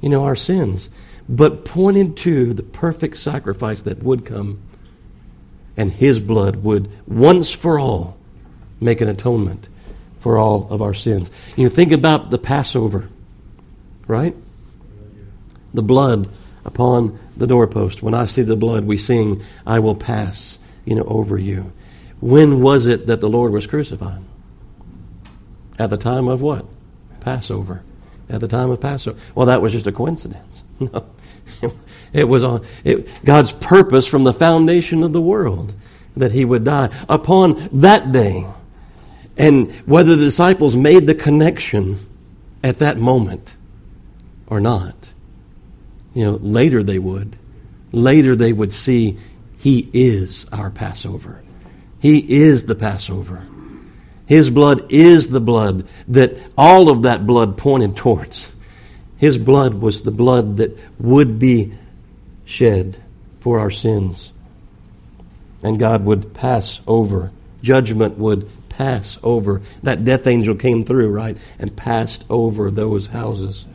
A: you know, our sins, but pointed to the perfect sacrifice that would come, and His blood would once for all make an atonement for all of our sins. You think about the Passover, right? The blood upon the doorpost. When I see the blood, we sing, I will pass, you know, over you. When was it that the Lord was crucified? At the time of what? Passover. At the time of Passover. Well, that was just a coincidence. No. It was on it, God's purpose from the foundation of the world that he would die. Upon that day, and whether the disciples made the connection at that moment or not. You know, later they would. Later they would see He is our Passover. He is the Passover. His blood is the blood that all of that blood pointed towards. His blood was the blood that would be shed for our sins. And God would pass over. Judgment would pass over. That death angel came through, right, and passed over those houses.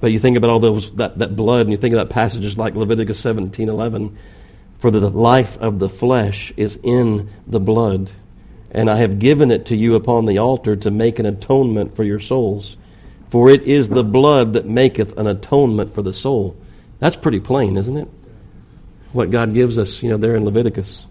A: But you think about all those that, that blood, and you think about passages like Leviticus seventeen eleven, for the life of the flesh is in the blood, and I have given it to you upon the altar to make an atonement for your souls. For it is the blood that maketh an atonement for the soul. That's pretty plain, isn't it? What God gives us, you know, there in Leviticus.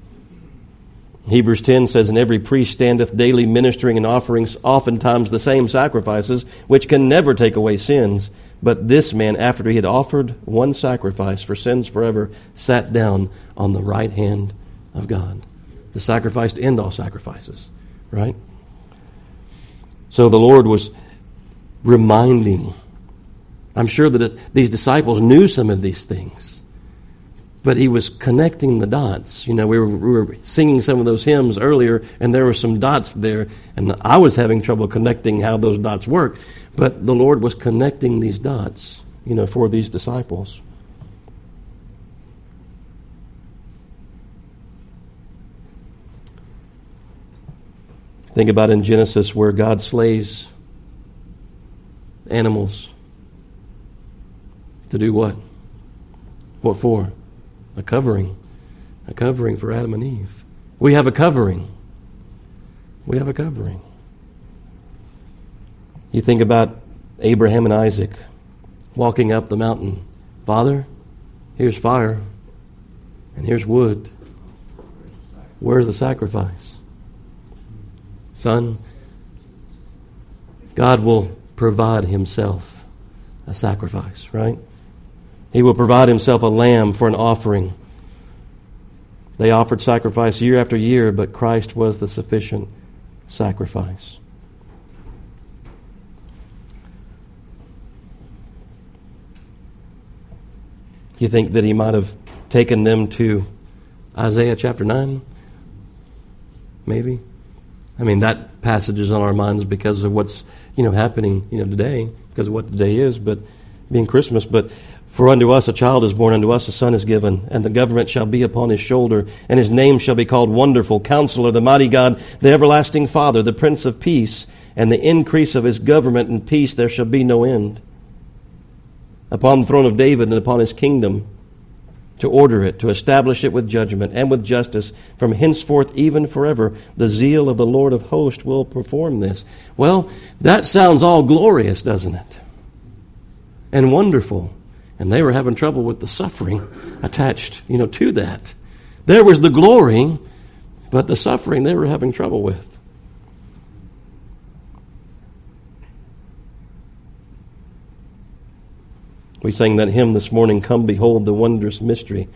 A: Hebrews 10 says, And every priest standeth daily ministering and offering oftentimes the same sacrifices, which can never take away sins. But this man, after he had offered one sacrifice for sins forever, sat down on the right hand of God. The sacrifice to end all sacrifices, right? So the Lord was reminding. I'm sure that these disciples knew some of these things. But he was connecting the dots. You know, we were, we were singing some of those hymns earlier, and there were some dots there, and I was having trouble connecting how those dots work, but the Lord was connecting these dots, you know, for these disciples. Think about in Genesis where God slays animals. To do what? What for? A covering. A covering for Adam and Eve. We have a covering. We have a covering. You think about Abraham and Isaac walking up the mountain. Father, here's fire, and here's wood. Where's the sacrifice? Son, God will provide Himself a sacrifice, right? He will provide himself a lamb for an offering. They offered sacrifice year after year, but Christ was the sufficient sacrifice. You think that he might have taken them to Isaiah chapter 9? Maybe. I mean, that passage is on our minds because of what's, you know, happening, you know, today, because of what today is, but being Christmas. But for unto us a child is born, unto us a son is given, and the government shall be upon his shoulder, and his name shall be called Wonderful, Counselor, the Mighty God, the Everlasting Father, the Prince of Peace, and the increase of his government and peace there shall be no end. Upon the throne of David and upon his kingdom, to order it, to establish it with judgment and with justice from henceforth even forever. The zeal of the Lord of hosts will perform this. Well, that sounds all glorious, doesn't it? And wonderful and they were having trouble with the suffering attached, you know, to that. There was the glory, but the suffering they were having trouble with. We sang that hymn this morning, Come Behold the Wondrous Mystery.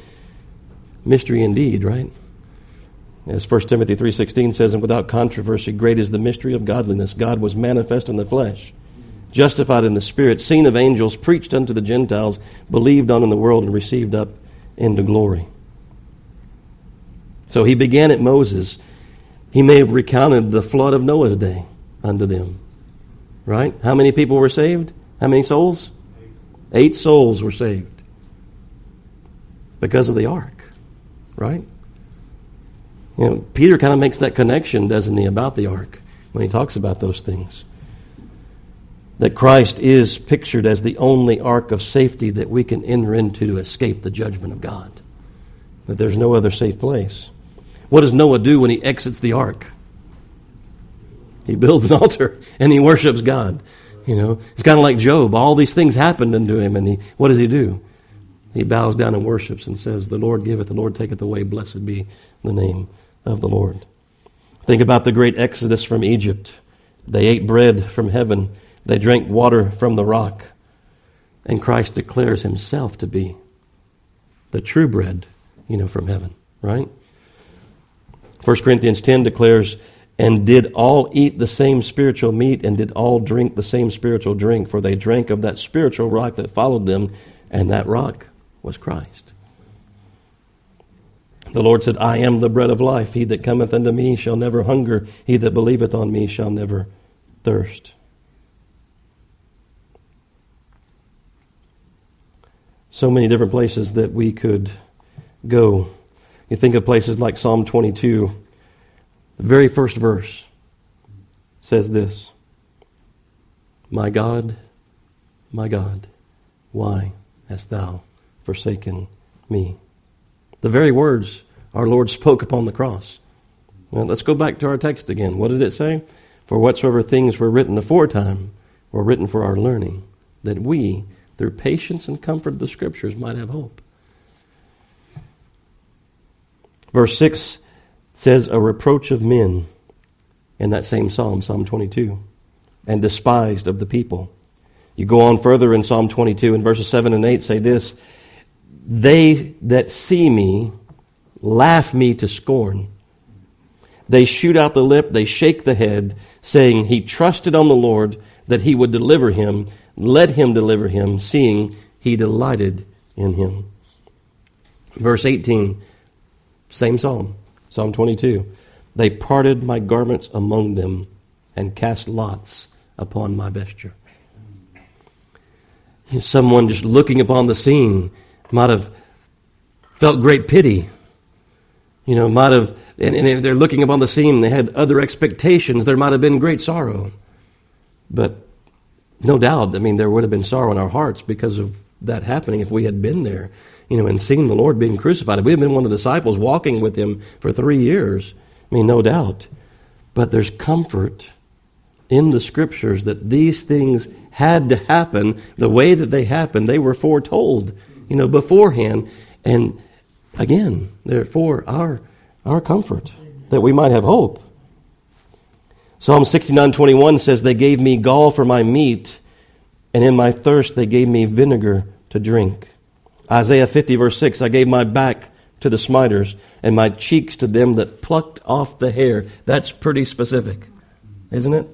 A: Mystery indeed, right? As 1 Timothy 3.16 says, And without controversy, great is the mystery of godliness. God was manifest in the flesh justified in the Spirit, seen of angels, preached unto the Gentiles, believed on in the world, and received up into glory. So he began at Moses. He may have recounted the flood of Noah's day unto them. Right? How many people were saved? How many souls? Eight souls were saved because of the ark. Right? You know, Peter kind of makes that connection, doesn't he, about the ark when he talks about those things that Christ is pictured as the only ark of safety that we can enter into to escape the judgment of God. That there's no other safe place. What does Noah do when he exits the ark? He builds an altar and he worships God. You know, it's kind of like Job. All these things happened unto him, and he, what does he do? He bows down and worships and says, The Lord giveth, the Lord taketh away. Blessed be the name of the Lord. Think about the great exodus from Egypt. They ate bread from heaven they drank water from the rock. And Christ declares himself to be the true bread, you know, from heaven, right? 1 Corinthians 10 declares, and did all eat the same spiritual meat, and did all drink the same spiritual drink, for they drank of that spiritual rock that followed them, and that rock was Christ. The Lord said, I am the bread of life. He that cometh unto me shall never hunger. He that believeth on me shall never thirst. So many different places that we could go. You think of places like Psalm 22, the very first verse says this My God, my God, why hast thou forsaken me? The very words our Lord spoke upon the cross. Let's go back to our text again. What did it say? For whatsoever things were written aforetime were written for our learning, that we through patience and comfort of the Scriptures, might have hope. Verse 6 says, A reproach of men in that same psalm, Psalm 22, and despised of the people. You go on further in Psalm 22, and verses 7 and 8 say this They that see me laugh me to scorn. They shoot out the lip, they shake the head, saying, He trusted on the Lord that he would deliver him. Let him deliver him, seeing he delighted in him. Verse 18, same psalm, Psalm 22. They parted my garments among them and cast lots upon my vesture. Someone just looking upon the scene might have felt great pity. You know, might have, and, and if they're looking upon the scene, they had other expectations, there might have been great sorrow. But no doubt, I mean, there would have been sorrow in our hearts because of that happening if we had been there, you know, and seen the Lord being crucified. If we had been one of the disciples walking with him for three years, I mean, no doubt. But there's comfort in the scriptures that these things had to happen the way that they happened. They were foretold, you know, beforehand. And again, they're for our, our comfort, that we might have hope. Psalm 69:21 says, They gave me gall for my meat, and in my thirst they gave me vinegar to drink. Isaiah 50, verse 6, I gave my back to the smiters, and my cheeks to them that plucked off the hair. That's pretty specific, isn't it?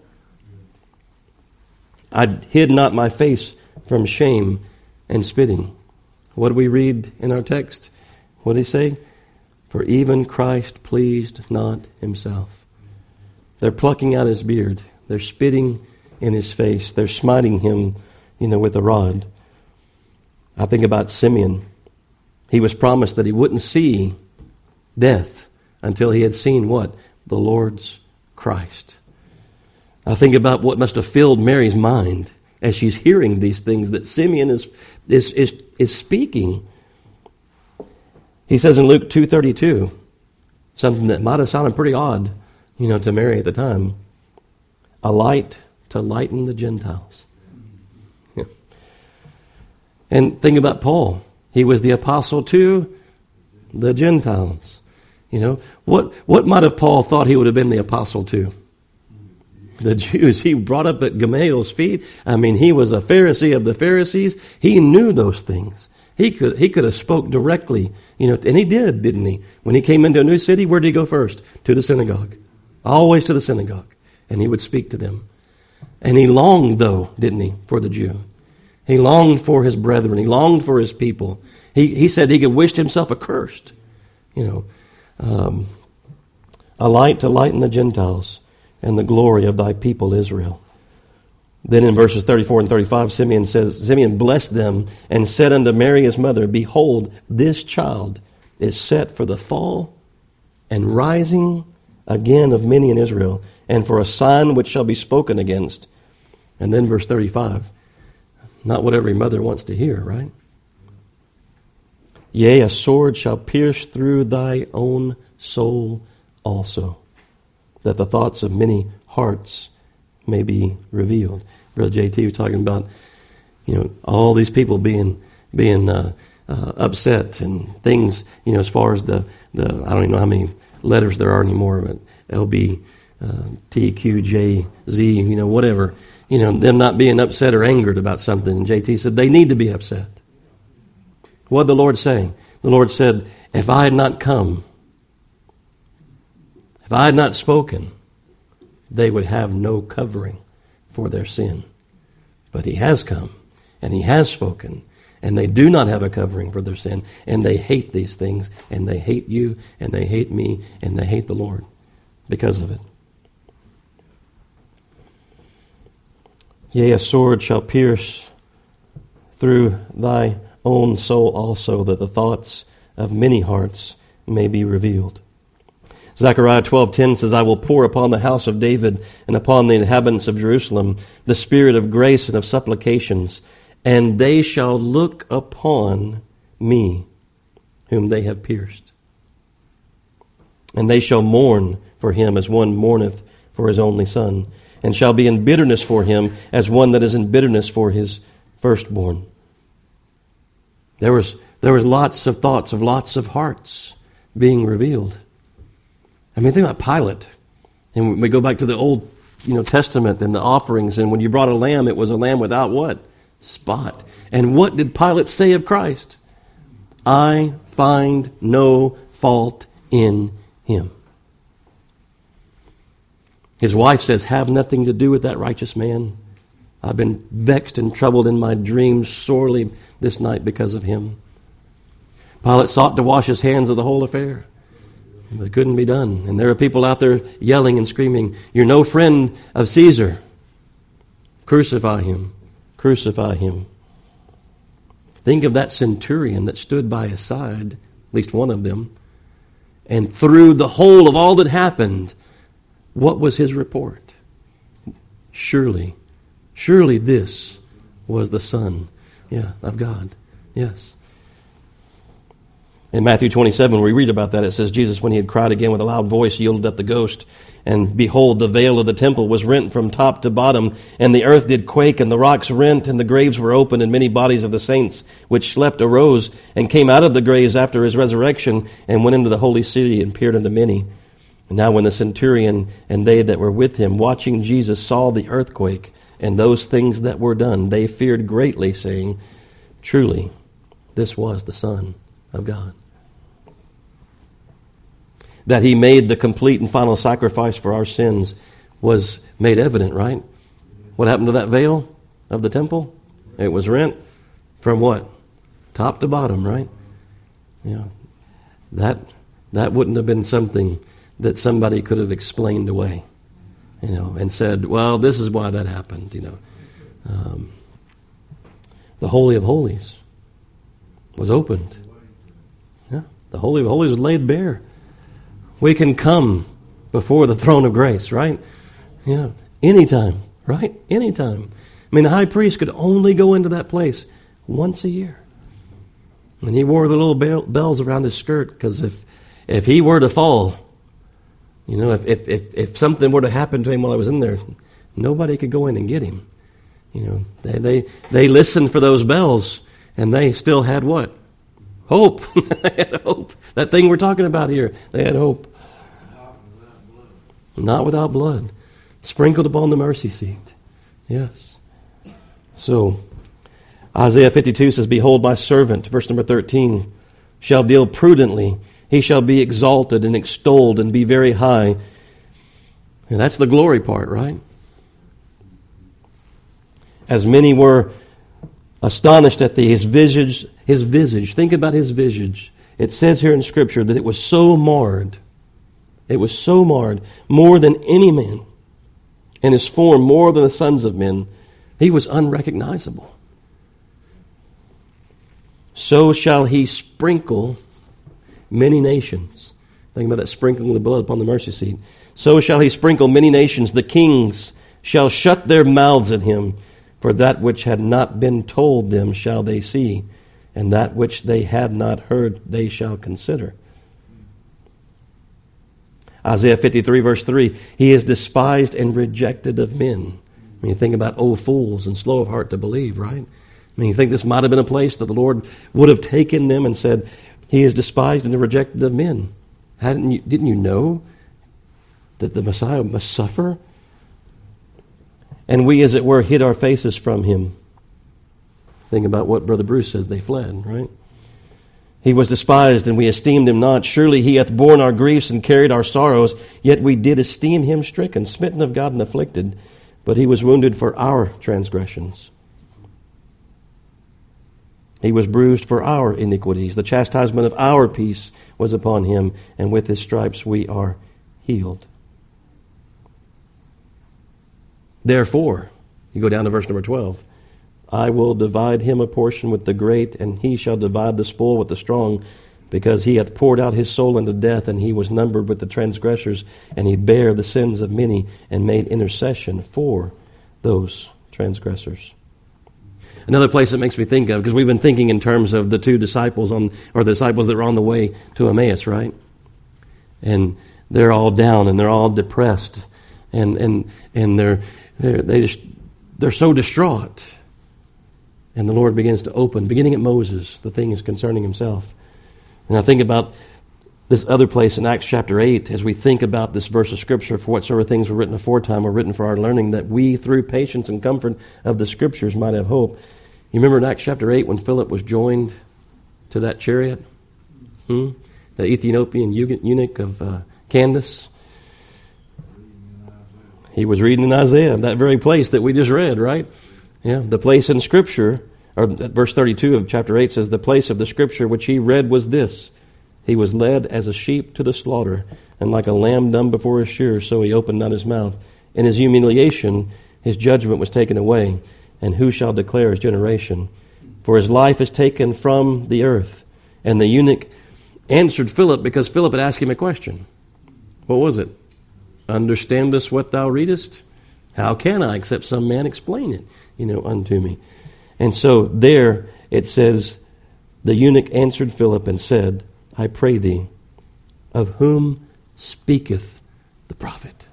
A: I hid not my face from shame and spitting. What do we read in our text? What did he say? For even Christ pleased not himself. They're plucking out his beard. They're spitting in his face. They're smiting him, you know, with a rod. I think about Simeon. He was promised that he wouldn't see death until he had seen what? The Lord's Christ. I think about what must have filled Mary's mind as she's hearing these things that Simeon is, is, is, is speaking. He says in Luke 2.32, something that might have sounded pretty odd, you know, to Mary at the time, a light to lighten the Gentiles. And think about Paul. He was the apostle to the Gentiles. You know, what, what might have Paul thought he would have been the apostle to? The Jews. He brought up at Gamaliel's feet. I mean, he was a Pharisee of the Pharisees. He knew those things. He could, he could have spoke directly, you know, and he did, didn't he? When he came into a new city, where did he go first? To the synagogue. Always to the synagogue. And he would speak to them. And he longed, though, didn't he, for the Jew. He longed for his brethren. He longed for his people. He, he said he could wish himself accursed. You know, um, a light to lighten the Gentiles and the glory of thy people Israel. Then in verses 34 and 35, Simeon says, Simeon blessed them and said unto Mary his mother, Behold, this child is set for the fall and rising again of many in Israel, and for a sign which shall be spoken against. And then verse 35, not what every mother wants to hear, right? Yea, a sword shall pierce through thy own soul also, that the thoughts of many hearts may be revealed. Brother JT was talking about, you know, all these people being being uh, uh, upset and things, you know, as far as the, the I don't even know how many letters there are anymore, but LB, uh, T, Q, J, Z, you know, whatever you know, them not being upset or angered about something. And JT said, they need to be upset. What the Lord say? The Lord said, if I had not come, if I had not spoken, they would have no covering for their sin. But He has come, and He has spoken, and they do not have a covering for their sin, and they hate these things, and they hate you, and they hate me, and they hate the Lord because of it. Yea, a sword shall pierce through thy own soul also, that the thoughts of many hearts may be revealed. Zechariah 12:10 says, "I will pour upon the house of David and upon the inhabitants of Jerusalem the spirit of grace and of supplications, and they shall look upon me, whom they have pierced. And they shall mourn for him as one mourneth for his only son, and shall be in bitterness for him as one that is in bitterness for his firstborn. There was, there was lots of thoughts of lots of hearts being revealed. I mean, think about Pilate. And we go back to the Old you know, Testament and the offerings, and when you brought a lamb, it was a lamb without what? Spot. And what did Pilate say of Christ? I find no fault in him. His wife says, Have nothing to do with that righteous man. I've been vexed and troubled in my dreams sorely this night because of him. Pilate sought to wash his hands of the whole affair, but it couldn't be done. And there are people out there yelling and screaming, You're no friend of Caesar. Crucify him. Crucify him. Think of that centurion that stood by his side, at least one of them, and through the whole of all that happened, what was his report? Surely, surely this was the Son, yeah, of God. Yes. In Matthew 27, we read about that. It says, Jesus, when he had cried again with a loud voice, yielded up the ghost. And behold, the veil of the temple was rent from top to bottom, and the earth did quake, and the rocks rent, and the graves were opened, and many bodies of the saints which slept arose, and came out of the graves after his resurrection, and went into the holy city, and peered unto many. And now, when the centurion and they that were with him, watching Jesus, saw the earthquake and those things that were done, they feared greatly, saying, Truly, this was the Son of God that he made the complete and final sacrifice for our sins was made evident, right? What happened to that veil of the temple? It was rent from what? Top to bottom, right? Know, that, that wouldn't have been something that somebody could have explained away, you know, and said, well, this is why that happened, you know. Um, the Holy of Holies was opened. Yeah, the Holy of Holies was laid bare we can come before the throne of grace, right? Yeah, anytime, right? Anytime. I mean, the high priest could only go into that place once a year. And he wore the little bell, bells around his skirt because if, if he were to fall, you know, if, if, if, if something were to happen to him while I was in there, nobody could go in and get him. You know, they, they, they listened for those bells and they still had what? Hope. they had hope. That thing we're talking about here, they had hope. Not without blood. Sprinkled upon the mercy seat. Yes. So, Isaiah 52 says, Behold, my servant, verse number 13, shall deal prudently. He shall be exalted and extolled and be very high. And that's the glory part, right? As many were astonished at the, his visage, his visage. Think about his visage. It says here in Scripture that it was so marred it was so marred, more than any man, and his form more than the sons of men. He was unrecognizable. So shall he sprinkle many nations. Think about that sprinkling of the blood upon the mercy seat. So shall he sprinkle many nations. The kings shall shut their mouths at him, for that which had not been told them shall they see, and that which they had not heard they shall consider. Isaiah 53, verse 3 He is despised and rejected of men. I mean, you think about, oh, fools and slow of heart to believe, right? I mean, you think this might have been a place that the Lord would have taken them and said, He is despised and rejected of men. Hadn't you, didn't you know that the Messiah must suffer? And we, as it were, hid our faces from him. Think about what Brother Bruce says they fled, right? He was despised, and we esteemed him not. Surely he hath borne our griefs and carried our sorrows, yet we did esteem him stricken, smitten of God, and afflicted. But he was wounded for our transgressions. He was bruised for our iniquities. The chastisement of our peace was upon him, and with his stripes we are healed. Therefore, you go down to verse number 12. I will divide him a portion with the great, and he shall divide the spoil with the strong, because he hath poured out his soul unto death, and he was numbered with the transgressors, and he bare the sins of many, and made intercession for those transgressors. Another place that makes me think of, because we've been thinking in terms of the two disciples on, or the disciples that were on the way to Emmaus, right? And they're all down and they're all depressed, and and and they're they're they just they're so distraught and the Lord begins to open, beginning at Moses, the things concerning himself. And I think about this other place in Acts chapter 8 as we think about this verse of Scripture for whatsoever things were written aforetime were written for our learning, that we, through patience and comfort of the Scriptures, might have hope. You remember in Acts chapter 8 when Philip was joined to that chariot? Hmm? The Ethiopian eunuch of uh, Candace? He was reading in Isaiah, that very place that we just read, right? Yeah, the place in Scripture or verse 32 of chapter 8 says, The place of the scripture which he read was this He was led as a sheep to the slaughter, and like a lamb dumb before his shearer, so he opened not his mouth. In his humiliation, his judgment was taken away, and who shall declare his generation? For his life is taken from the earth. And the eunuch answered Philip because Philip had asked him a question. What was it? Understandest what thou readest? How can I, except some man explain it, you know, unto me? And so there it says, the eunuch answered Philip and said, I pray thee, of whom speaketh the prophet?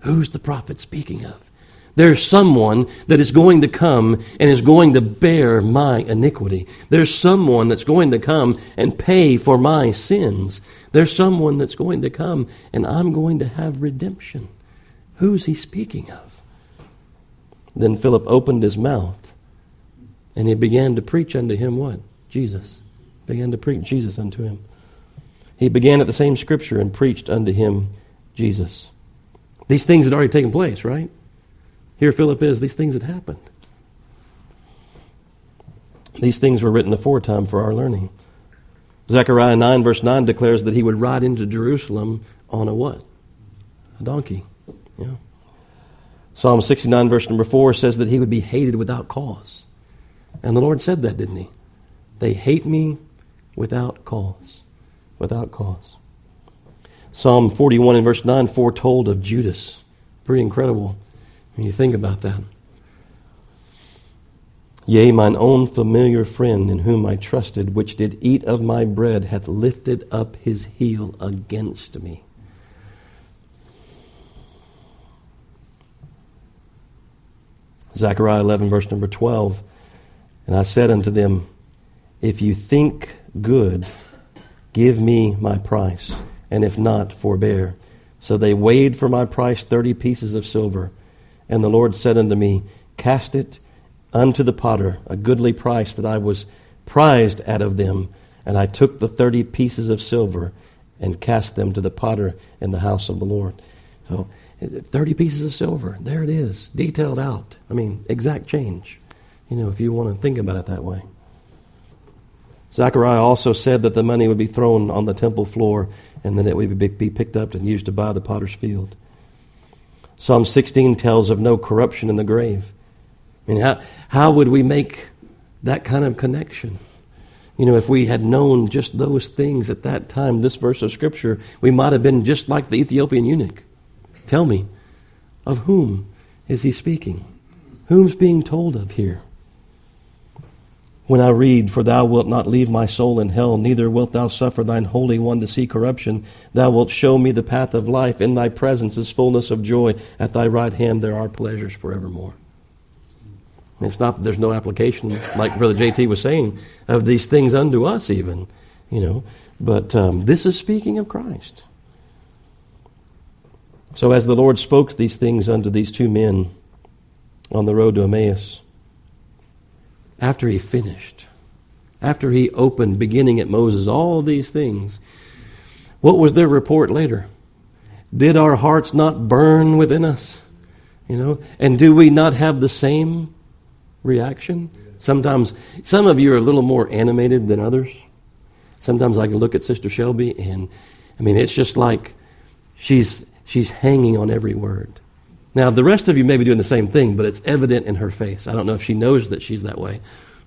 A: Who's the prophet speaking of? There's someone that is going to come and is going to bear my iniquity. There's someone that's going to come and pay for my sins. There's someone that's going to come and I'm going to have redemption. Who's he speaking of? Then Philip opened his mouth and he began to preach unto him what? Jesus. Began to preach Jesus unto him. He began at the same scripture and preached unto him Jesus. These things had already taken place, right? Here Philip is, these things had happened. These things were written aforetime for our learning. Zechariah 9, verse 9 declares that he would ride into Jerusalem on a what? A donkey. Yeah. Psalm 69, verse number 4 says that he would be hated without cause. And the Lord said that, didn't he? They hate me without cause. Without cause. Psalm 41 and verse 9 foretold of Judas. Pretty incredible. When you think about that. Yea, mine own familiar friend in whom I trusted, which did eat of my bread, hath lifted up his heel against me. Zechariah 11, verse number 12. And I said unto them, If you think good, give me my price, and if not, forbear. So they weighed for my price thirty pieces of silver. And the Lord said unto me, Cast it unto the potter, a goodly price that I was prized out of them. And I took the thirty pieces of silver and cast them to the potter in the house of the Lord. So, 30 pieces of silver, there it is, detailed out. I mean, exact change, you know, if you want to think about it that way. Zechariah also said that the money would be thrown on the temple floor and then it would be picked up and used to buy the potter's field. Psalm 16 tells of no corruption in the grave. I mean, how, how would we make that kind of connection? You know, if we had known just those things at that time, this verse of Scripture, we might have been just like the Ethiopian eunuch. Tell me, of whom is he speaking? Whom's being told of here? when I read, For thou wilt not leave my soul in hell, neither wilt thou suffer thine Holy One to see corruption. Thou wilt show me the path of life. In thy presence is fullness of joy. At thy right hand there are pleasures forevermore. It's not that there's no application, like Brother JT was saying, of these things unto us, even, you know. But um, this is speaking of Christ. So as the Lord spoke these things unto these two men on the road to Emmaus, after he finished, after he opened, beginning at Moses, all these things, what was their report later? Did our hearts not burn within us? You know, and do we not have the same reaction? Sometimes, some of you are a little more animated than others. Sometimes I can look at Sister Shelby, and I mean, it's just like she's she's hanging on every word. Now, the rest of you may be doing the same thing, but it's evident in her face. I don't know if she knows that she's that way,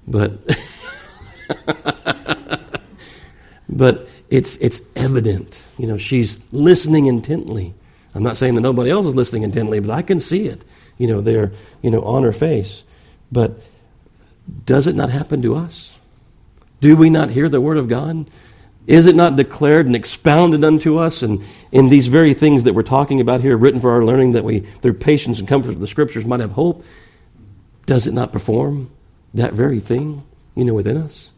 A: but but it's it's evident. You know, she's listening intently. I'm not saying that nobody else is listening intently, but I can see it. You know, there, you know, on her face. But does it not happen to us? Do we not hear the word of God? Is it not declared and expounded unto us? And in these very things that we're talking about here, written for our learning, that we, through patience and comfort of the Scriptures, might have hope, does it not perform that very thing, you know, within us?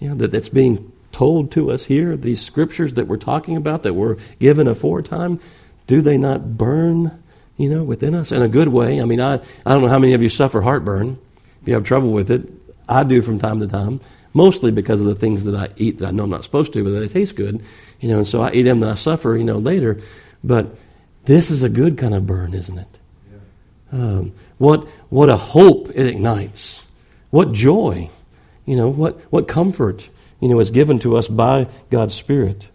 A: Know, that, that's being told to us here, these Scriptures that we're talking about, that were given aforetime, do they not burn, you know, within us in a good way? I mean, I, I don't know how many of you suffer heartburn. If you have trouble with it, I do from time to time mostly because of the things that I eat that I know I'm not supposed to, but that they taste good, you know, and so I eat them and I suffer, you know, later. But this is a good kind of burn, isn't it? Um, what what a hope it ignites what joy, you know, what, what comfort, you know, is given to us by God's Spirit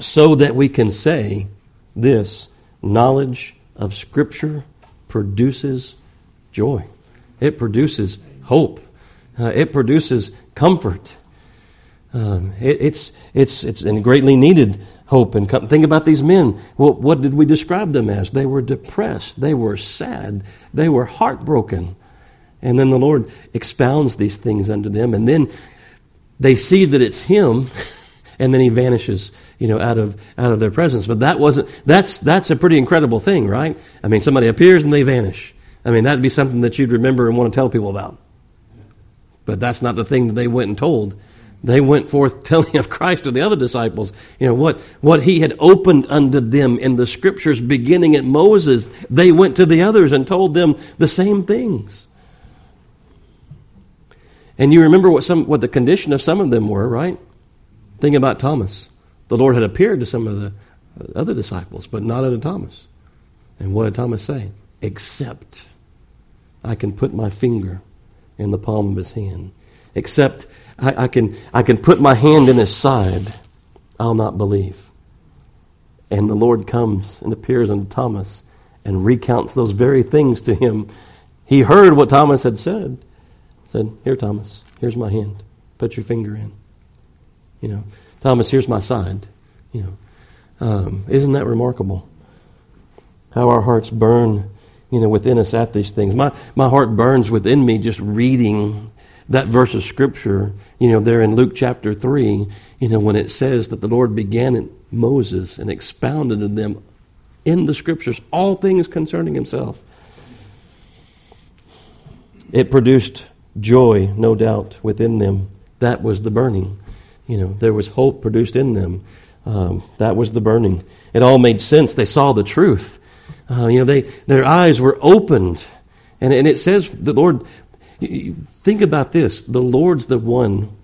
A: so that we can say this knowledge of Scripture produces joy. It produces hope. Uh, it produces comfort. Um, it, it's, it's, it's and greatly needed hope and com- think about these men. Well, what did we describe them as? They were depressed. They were sad. They were heartbroken. And then the Lord expounds these things unto them, and then they see that it's Him, and then He vanishes, you know, out of out of their presence. But that wasn't. That's that's a pretty incredible thing, right? I mean, somebody appears and they vanish. I mean, that'd be something that you'd remember and want to tell people about. But that's not the thing that they went and told. They went forth telling of Christ to the other disciples. You know, what, what he had opened unto them in the scriptures beginning at Moses, they went to the others and told them the same things. And you remember what, some, what the condition of some of them were, right? Think about Thomas. The Lord had appeared to some of the other disciples, but not unto Thomas. And what did Thomas say? Except I can put my finger in the palm of his hand. Except I, I, can, I can put my hand in his side, I'll not believe. And the Lord comes and appears unto Thomas and recounts those very things to him. He heard what Thomas had said. Said, Here, Thomas, here's my hand. Put your finger in. You know, Thomas, here's my side. You know, um, isn't that remarkable? How our hearts burn, you know, within us at these things. My, my heart burns within me just reading that verse of Scripture, you know, there in Luke chapter 3, you know, when it says that the Lord began in Moses and expounded to them in the Scriptures all things concerning Himself. It produced joy, no doubt, within them. That was the burning. You know, there was hope produced in them. Um, that was the burning. It all made sense. They saw the truth. Uh, you know, they, their eyes were opened. And, and it says the Lord, think about this. The Lord's the one,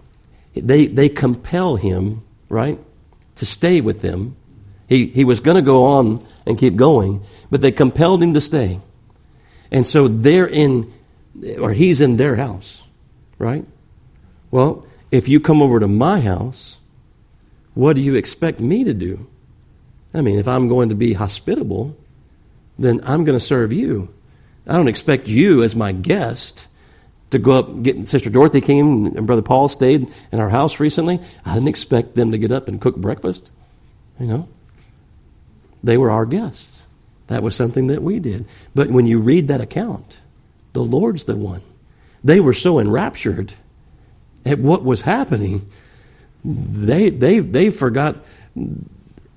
A: they, they compel him, right, to stay with them. He, he was going to go on and keep going, but they compelled him to stay. And so they're in, or he's in their house, right? Well, if you come over to my house, what do you expect me to do? I mean, if I'm going to be hospitable, then I'm going to serve you. I don't expect you as my guest to go up. Get Sister Dorothy came and Brother Paul stayed in our house recently. I didn't expect them to get up and cook breakfast. You know, they were our guests. That was something that we did. But when you read that account, the Lord's the one. They were so enraptured at what was happening, they they they forgot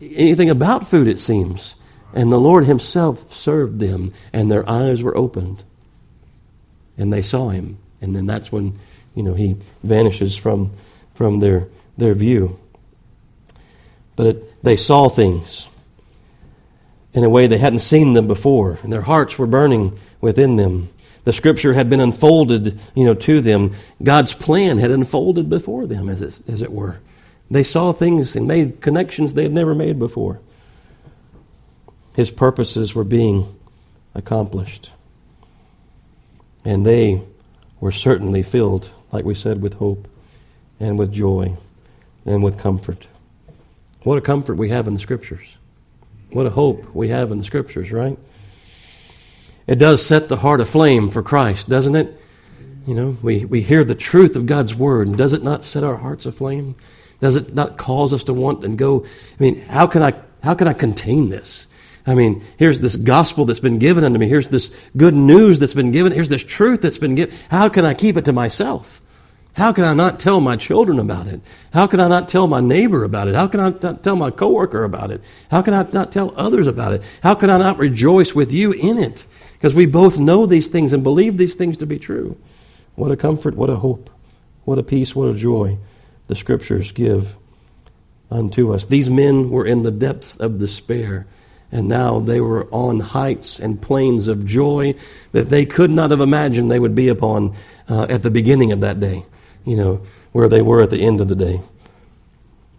A: anything about food. It seems. And the Lord Himself served them, and their eyes were opened. And they saw Him. And then that's when, you know, He vanishes from, from their, their view. But it, they saw things in a way they hadn't seen them before, and their hearts were burning within them. The Scripture had been unfolded, you know, to them. God's plan had unfolded before them, as it, as it were. They saw things and made connections they had never made before his purposes were being accomplished. And they were certainly filled, like we said, with hope and with joy and with comfort. What a comfort we have in the Scriptures. What a hope we have in the Scriptures, right? It does set the heart aflame for Christ, doesn't it? You know, we, we hear the truth of God's Word, and does it not set our hearts aflame? Does it not cause us to want and go, I mean, how can I, how can I contain this? I mean, here's this gospel that's been given unto me. Here's this good news that's been given. Here's this truth that's been given. How can I keep it to myself? How can I not tell my children about it? How can I not tell my neighbor about it? How can I not tell my coworker about it? How can I not tell others about it? How can I not rejoice with you in it? Because we both know these things and believe these things to be true. What a comfort, what a hope, what a peace, what a joy the scriptures give unto us. These men were in the depths of despair. And now they were on heights and plains of joy that they could not have imagined they would be upon uh, at the beginning of that day, you know, where they were at the end of the day.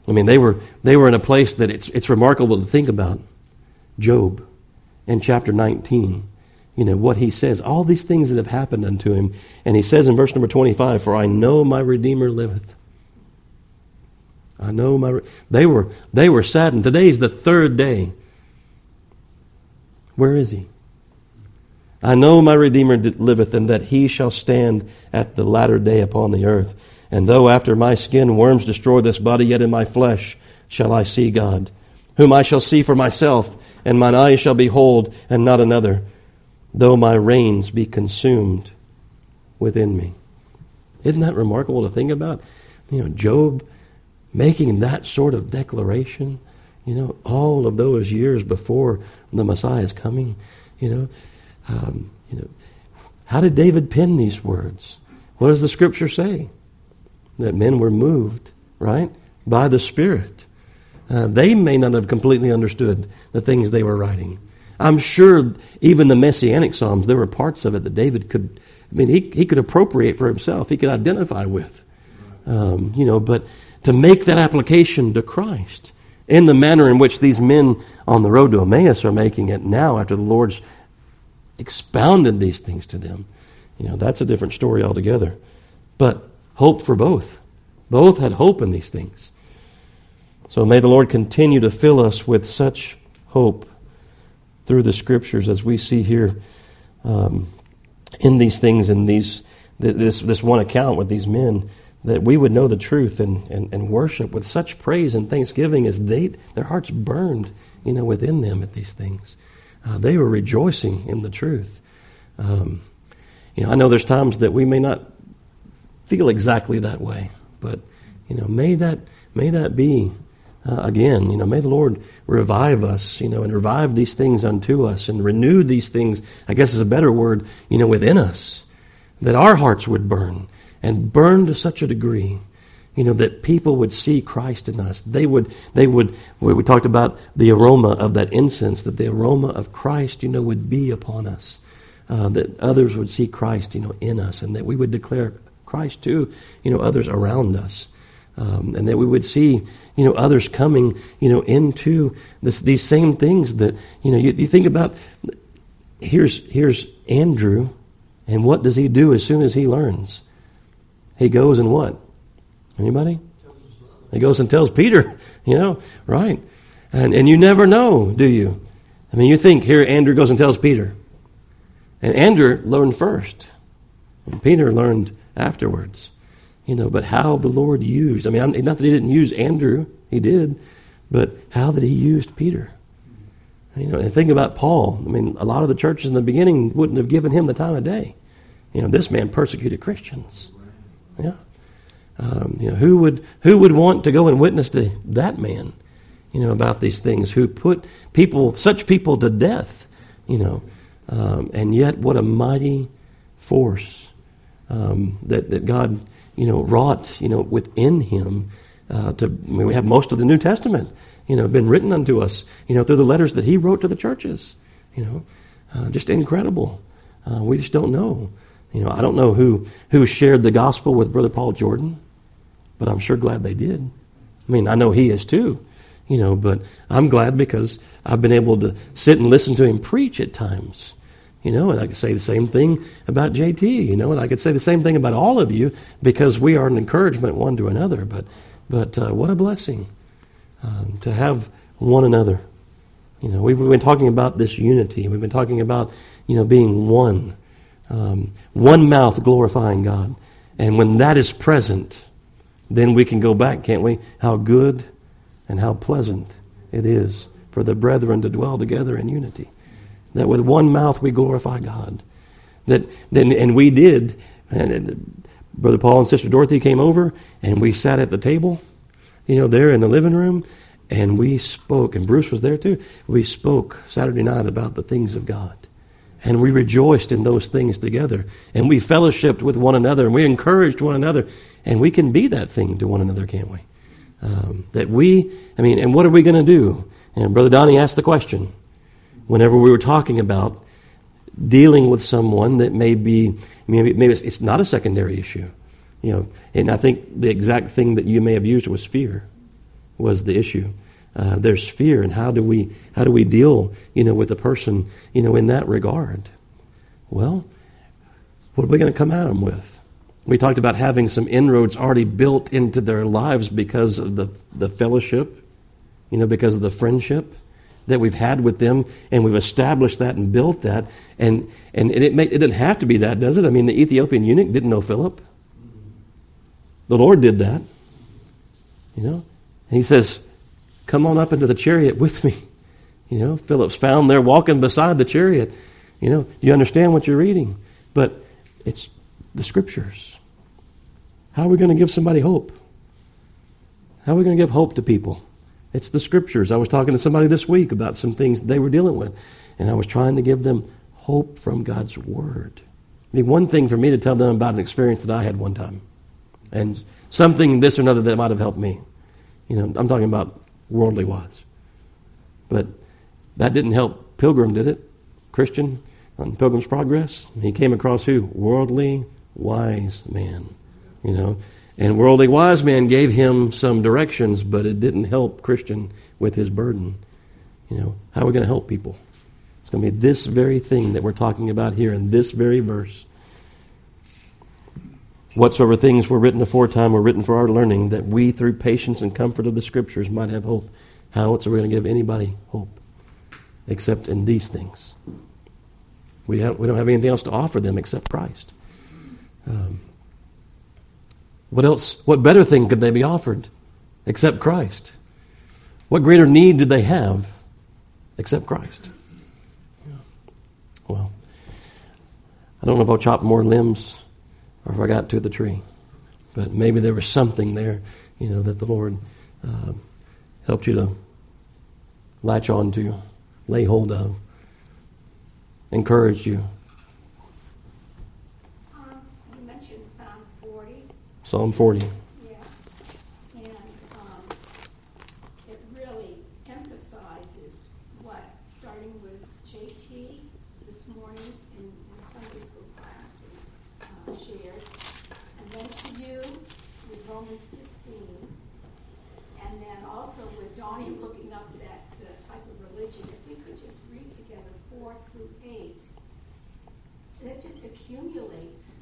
A: I mean, they were, they were in a place that it's, it's remarkable to think about. Job in chapter 19. You know, what he says, all these things that have happened unto him. And he says in verse number 25, For I know my Redeemer liveth. I know my. They were, they were saddened. Today's the third day. Where is he? I know my Redeemer liveth, and that he shall stand at the latter day upon the earth. And though after my skin worms destroy this body, yet in my flesh shall I see God, whom I shall see for myself, and mine eyes shall behold, and not another though my reins be consumed within me. Isn't that remarkable to think about? You know, Job making that sort of declaration, you know, all of those years before the Messiah is coming, you know. Um, you know, how did David pen these words? What does the scripture say? That men were moved, right, by the Spirit. Uh, they may not have completely understood the things they were writing. I'm sure even the Messianic Psalms, there were parts of it that David could, I mean, he, he could appropriate for himself, he could identify with. Um, you know, but to make that application to Christ in the manner in which these men on the road to Emmaus are making it now after the Lord's expounded these things to them, you know, that's a different story altogether. But hope for both. Both had hope in these things. So may the Lord continue to fill us with such hope through the scriptures as we see here um, in these things in these this this one account with these men that we would know the truth and, and, and worship with such praise and thanksgiving as they their hearts burned you know within them at these things. Uh, they were rejoicing in the truth. Um, you know I know there's times that we may not feel exactly that way but you know may that may that be uh, again. You know, may the Lord revive us, you know, and revive these things unto us and renew these things, I guess is a better word, you know, within us, that our hearts would burn and burn to such a degree, you know, that people would see Christ in us. They would, they would, we talked about the aroma of that incense, that the aroma of Christ, you know, would be upon us. Uh, that others would see Christ, you know, in us, and that we would declare Christ to, you know, others around us. Um, and that we would see, you know, others coming, you know, into this, these same things that, you know, you, you think about. Here's here's Andrew, and what does he do as soon as he learns? He goes and what? Anybody? He goes and tells Peter, you know, right? And and you never know, do you? I mean, you think here Andrew goes and tells Peter, and Andrew learned first, and Peter learned afterwards. You know, but how the Lord used, I mean, not that he didn't use Andrew, he did, but how that he used Peter. You know, and think about Paul. I mean, a lot of the churches in the beginning wouldn't have given him the time of day. You know, this man persecuted Christians. Yeah. Um, you know, who would who would want to go and witness to that man? You know, about these things. Who put people, such people, to death? You know, um, and yet what a mighty force um, that that God you know, wrought, you know, within him. Uh, to I mean, we have most of the New Testament, you know, been written unto us, you know, through the letters that he wrote to the churches. You know, uh, just incredible. Uh, we just don't know. You know, I don't know who who shared the gospel with Brother Paul Jordan, but I'm sure glad they did. I mean, I know he is too. You know, but I'm glad because I've been able to sit and listen to him preach at times. You know, and I could say the same thing about JT, you know, and I could say the same thing about all of you because we are an encouragement one to another. But, but uh, what a blessing um, to have one another. You know, we've, been talking about this unity. We've been talking about, you know, being one. Um, one mouth glorifying God. And when that is present, then we can go back, can't we? How good and how pleasant it is for the brethren to dwell together in unity that with one mouth we glorify God. That then and we did. And Brother Paul and Sister Dorothy came over, and we sat at the table, you know, there in the living room, and we spoke. And Bruce was there too. We spoke Saturday night about the things of God. And we rejoiced in those things together. And we fellowshipped with one another, and we encouraged one another. And we can be that thing to one another, can't we? Um, that we, I mean, and what are we going to do? And Brother Donnie asked the question whenever we were talking about dealing with someone that may be maybe, maybe it's not a secondary issue you know and i think the exact thing that you may have used was fear was the issue. Uh, there's fear and how do we how do we deal you know with a person you know in that regard? Well, what are we going to come at them with? We talked about having some inroads already built into their lives because of the, the fellowship, you know, because of the friendship that we've had with them, and we've established that and built that. And, and it, may, it didn't have to be that, does it? I mean, the Ethiopian eunuch didn't know Philip. The Lord did that. You know? And he says, Come on up into the chariot with me. You know, Philip's found there walking beside the chariot. You know, you understand what you're reading. But it's the scriptures. How are we going to give somebody hope? How are we going to give hope to people? It's the scriptures. I was talking to somebody this week about some things they were dealing with, and I was trying to give them hope from God's word. I mean, one thing for me to tell them about an experience that I had one time, and something this or another that might have helped me. You know, I'm talking about worldly wise. But that didn't help Pilgrim, did it? Christian on Pilgrim's Progress. He came across who? Worldly wise man. You know, and worldly wise man gave him some directions, but it didn't help Christian with his burden. You know, how are we going to help people? It's going to be this very thing that we're talking about here in this very verse. Whatsoever things were written aforetime were written for our learning, that we, through patience and comfort of the Scriptures, might have hope. How else are we going to give anybody hope? Except in these things. We, have, we don't have anything else to offer them except Christ. Um, what else? What better thing could they be offered except Christ? What greater need did they have except Christ? Well, I don't know if I'll chop more limbs or if I got to the tree, but maybe there was something there, you know, that the Lord uh, helped you to latch on to, lay hold of, encourage you.
E: Um, you mentioned Psalm 40.
A: Psalm 40.
E: Yeah. And um, it really emphasizes what, starting with JT this morning in the Sunday school class we uh, shared, and then to you with Romans 15, and then also with Donnie looking up that uh, type of religion. If we could just read together 4 through 8, it just accumulates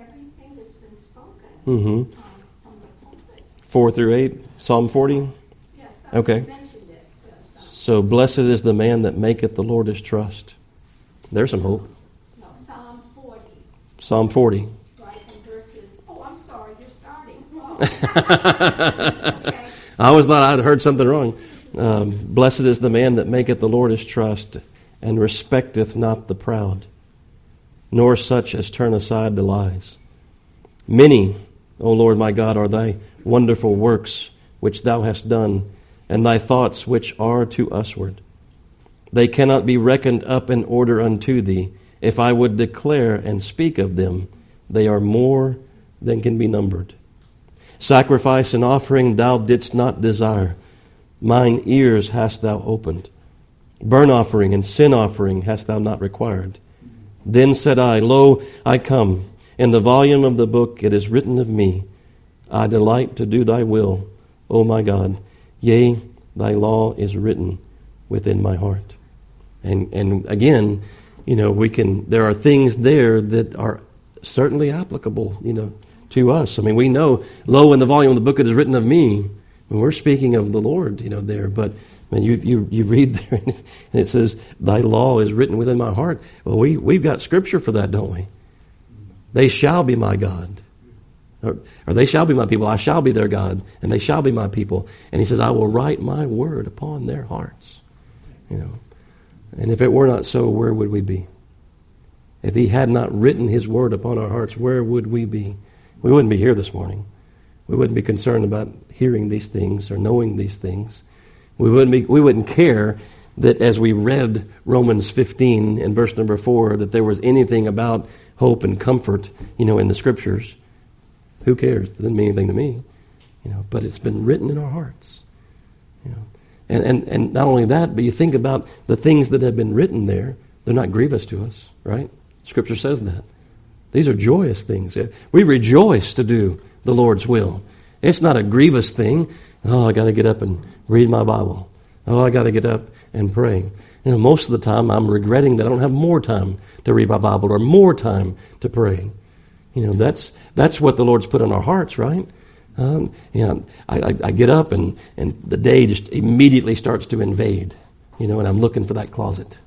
E: everything that's been spoken
A: Mm-hmm.
E: from the pulpit.
A: 4 through 8, Psalm 40.
E: Yes,
A: Okay.
E: Mentioned it. uh,
A: So blessed is the man that maketh the Lord his trust. There's some hope.
E: No, Psalm 40,
A: Psalm 40.
E: right, and verses, oh, I'm sorry, you're starting. Oh. Okay.
A: I always thought I'd heard something wrong. Um, blessed is the man that maketh the Lord his trust, and respecteth not the proud, nor such as turn aside to lies. Many, O Lord my God, are thy wonderful works which thou hast done, and thy thoughts which are to usward. They cannot be reckoned up in order unto thee. If I would declare and speak of them, they are more than can be numbered. Sacrifice and offering thou didst not desire. Mine ears hast thou opened. Burnt offering and sin offering hast thou not required. Then said I, Lo, I come. In the volume of the book it is written of me, I delight to do thy will, O my God. Yea, thy law is written within my heart. And, and again, you know, we can, there are things there that are certainly applicable, you know, to us. I mean, we know, lo, in the volume of the book it is written of me. And we're speaking of the Lord, you know, there. But man, you, you, you read there and it says, Thy law is written within my heart. Well, we, we've got scripture for that, don't we? They shall be my God. Or, or they shall be my people. I shall be their God, and they shall be my people. And he says, I will write my word upon their hearts. You know. And if it were not so, where would we be? If he had not written his word upon our hearts, where would we be? We wouldn't be here this morning. We wouldn't be concerned about hearing these things or knowing these things. We wouldn't, be, we wouldn't care that as we read Romans 15 and verse number 4 that there was anything about hope and comfort, you know, in the scriptures. Who cares? It doesn't mean anything to me. You know, but it's been written in our hearts. You know. And, and, and not only that, but you think about the things that have been written there, they're not grievous to us, right? Scripture says that. These are joyous things. Uh, we rejoice to do the Lord's will. It's not a grievous thing. Oh, I got to get up and read my Bible. Oh, I got to get up and pray. You know, most of the time I'm regretting that I don't have more time to read my Bible or more time to pray. You know, that's, that's what the Lord's put in our hearts, right? Um, you know, I, I, I get up and, and the day just immediately starts to invade, you know, and I'm looking for that closet.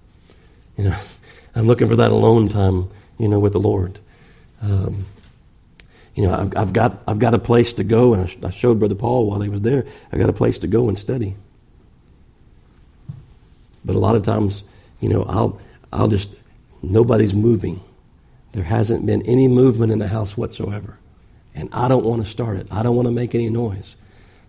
A: You know, I'm looking for that alone time, you know, with the Lord. Um, you know, I've, I've, got, I've got a place to go, and I, I showed Brother Paul while he was there, I got a place to go and study. But a lot of times, you know, I'll, I'll just, nobody's moving. There hasn't been any movement in the house whatsoever. And I don't want to start it. I don't want to make any noise.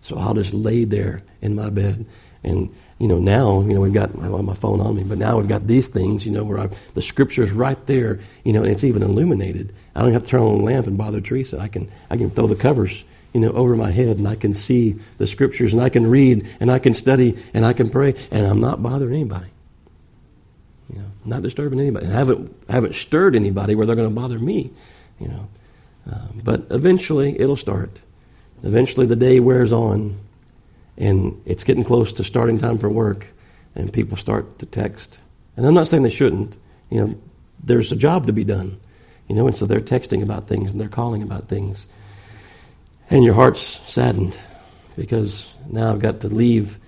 A: So I'll just lay there in my bed. And, you know, now, you know, we've got, I have my phone on me, but now we've got these things, you know, where I, the scripture's right there, you know, and it's even illuminated. I don't have to turn on the lamp and bother Teresa. I can, I can throw the covers, you know, over my head and I can see the scriptures and I can read and I can study and I can pray and I'm not bothering anybody. You know, not disturbing anybody. I haven't, haven't stirred anybody where they're going to bother me, you know. Um, but eventually it'll start. Eventually the day wears on and it's getting close to starting time for work and people start to text. And I'm not saying they shouldn't. You know, there's a job to be done. You know, and so they're texting about things and they're calling about things. And your heart's saddened because now I've got to leave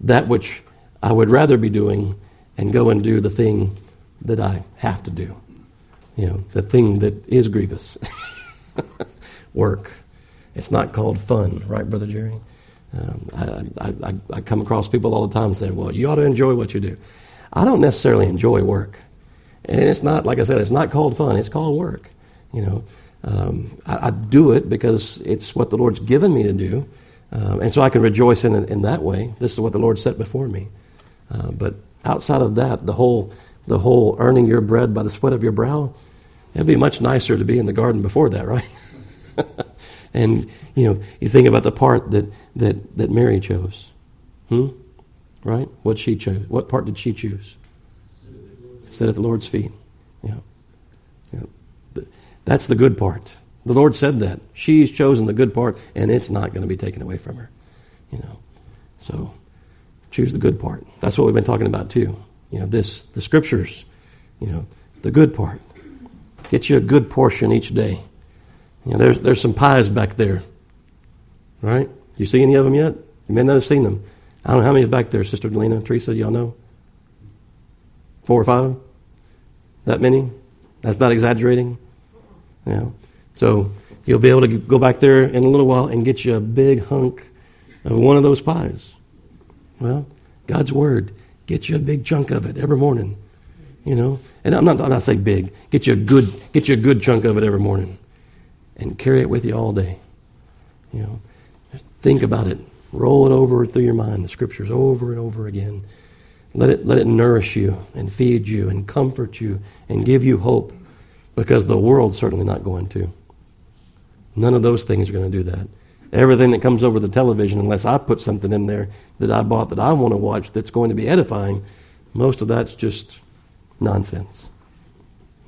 A: that which I would rather be doing and go and do the thing that I have to do. You know, the thing that is grievous. Work. It's not called fun, right, Brother Jerry? Um, I, I, I, come across people all the time saying, well, you ought to enjoy what you do. I don't necessarily enjoy work. And it's not, like I said, it's not called fun, it's called work. You know, um, I, I, do it because it's what the Lord's given me to do. Um, and so I can rejoice in in that way. This is what the Lord set before me. Uh, but outside of that, the whole, the whole earning your bread by the sweat of your brow, it'd be much nicer to be in the garden before that, right? and, you know, you think about the part that, that, that Mary chose. Hmm? Right? What she chose. What part did she choose? Sit at the Lord's feet. Yeah. yeah. That's the good part. The Lord said that. She's chosen the good part, and it's not going to be taken away from her. You know. So choose the good part. That's what we've been talking about too. You know, this the scriptures, you know, the good part. Get you a good portion each day. You know, there's there's some pies back there. Right? You see any of them yet? You may not have seen them. I don't know how many is back there, Sister Delina, Teresa, y'all know? Four or five? That many? That's not exaggerating. Yeah. So you'll be able to go back there in a little while and get you a big hunk of one of those pies. Well, God's word, get you a big chunk of it every morning. You know, and I'm not, I'm not saying big. Get you a good, get you a good chunk of it every morning, and carry it with you all day. You know, just think about it. Roll it over through your mind, the scriptures over and over again. Let it, let it nourish you and feed you and comfort you and give you hope because the world's certainly not going to. None of those things are going to do that. Everything that comes over the television, unless I put something in there that I bought that I want to watch that's going to be edifying, most of that's just nonsense.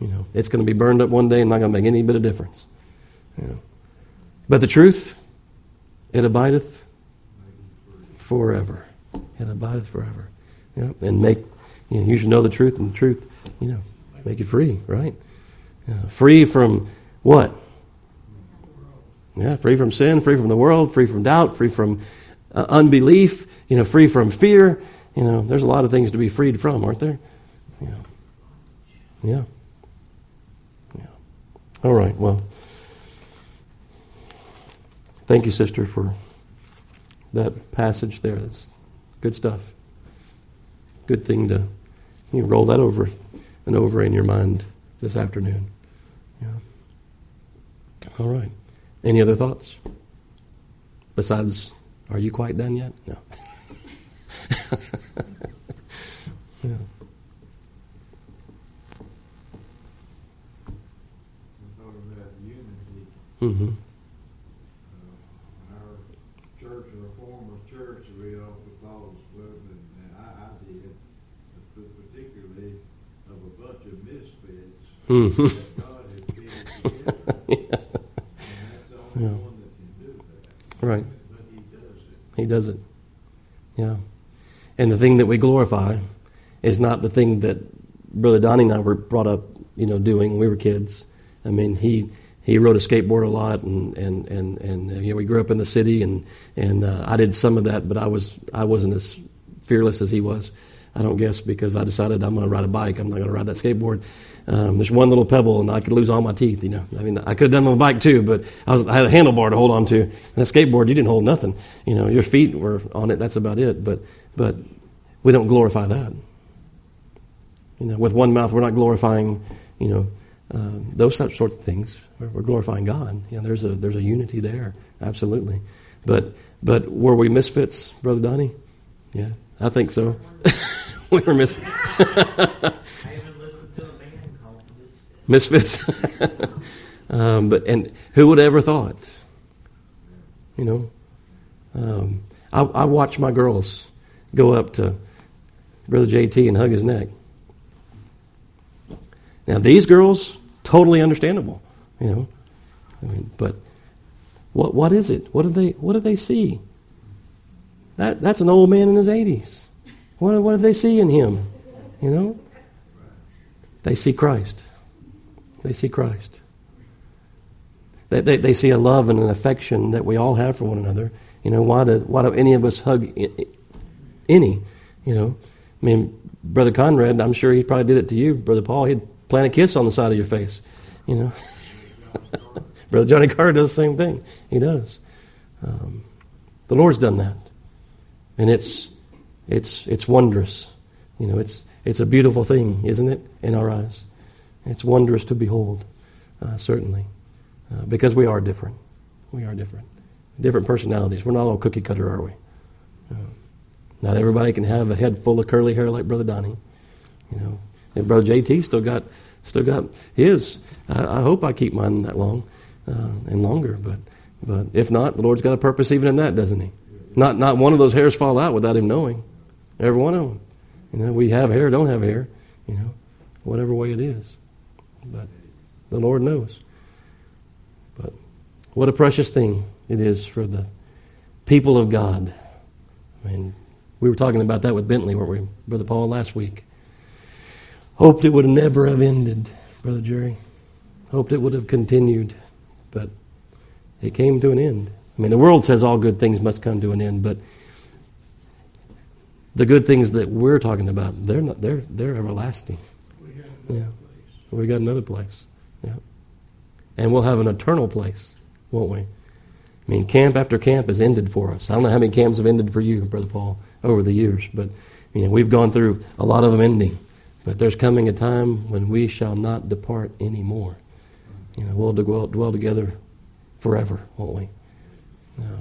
A: You know, it's going to be burned up one day and not going to make any bit of difference. You know. But the truth, it abideth forever. It abideth forever. Yeah, and make you know, you should know the truth, and the truth, you know, make you free, right? Yeah, free from what? Yeah, free from sin, free from the world, free from doubt, free from uh, unbelief, you know, free from fear. You know, there's a lot of things to be freed from, aren't there? Yeah. Yeah. Yeah. All right, well. Thank you, sister, for that passage there. That's good stuff. Good thing to you know, roll that over and over in your mind this afternoon. All right. Any other thoughts? Besides, are you quite done yet? No. yeah.
D: thought about unity.
A: Our church, our former church, we often thought, well, I did,
D: particularly of a bunch of misfits.
A: Mm-hmm.
D: Uh, our church, or a former church, we often thought, well, and and I, I did, but particularly of a bunch of misfits
A: Mhm.
D: that God has fitted together. And that's the only
A: Yeah.
D: one that can do that.
A: Right.
D: But he does it.
A: And the thing that we glorify is not the thing that Brother Donnie and I were brought up, you know, doing when we were kids. I mean, he he rode a skateboard a lot, and and and and you know, we grew up in the city, and and uh, I did some of that, but I was I wasn't as fearless as he was. I don't guess because I decided I'm going to ride a bike. I'm not going to ride that skateboard. Um, there's one little pebble, and I could lose all my teeth. You know, I mean, I could have done on the bike too, but I, was, I had a handlebar to hold on to. And that skateboard, you didn't hold nothing. You know, your feet were on it. That's about it. But but we don't glorify that. You know, with one mouth, we're not glorifying. You know, uh, those sorts of things. We're, we're glorifying God. You know, there's a there's a unity there, absolutely. But but were we misfits, Brother Donnie? Yeah, I think so. we were mis- misfits. um, but and who would ever thought? You know, um, I, I watch my girls go up to Brother JT and hug his neck. Now these girls, totally understandable, you know. I mean, but what what is it? What do they what do they see? That that's an old man in his eighties. What what do they see in him? You know? They see Christ. They see Christ. They, they, they see a love and an affection that we all have for one another. You know, why do, why do any of us hug any? You know, I mean, Brother Conrad, I'm sure he probably did it to you. Brother Paul, he'd plant a kiss on the side of your face. You know, Brother Johnny Carr does the same thing. He does. Um, the Lord's done that, and it's it's it's wondrous. You know, it's it's a beautiful thing, isn't it, in our eyes? It's wondrous to behold, uh, certainly, uh, because we are different. We are different. Different personalities. We're not all cookie cutter, are we? Uh, not everybody can have a head full of curly hair like Brother Donnie. You know, and Brother JT still got still got his. I, I hope I keep mine that long uh, and longer. But but if not, the Lord's got a purpose even in that, doesn't He? Not not one of those hairs fall out without Him knowing. Every one of them. You know, we have hair, don't have hair. You know, whatever way it is. But the Lord knows. But what a precious thing it is for the people of God. I mean, we were talking about that with Bentley, weren't we, Brother Paul, last week? Hoped it would never have ended, Brother Jerry. Hoped it would have continued, but it came to an end. I mean, the world says all good things must come to an end, but the good things that we're talking about, they're not, they're, they're everlasting. Yeah. We got another place. Yeah. And we'll have an eternal place, won't we? I mean, camp after camp has ended for us. I don't know how many camps have ended for you, Brother Paul, over the years, but you know, we've gone through a lot of them ending. But there's coming a time when we shall not depart anymore. You know, we'll dwell, dwell together forever, won't we? Yeah.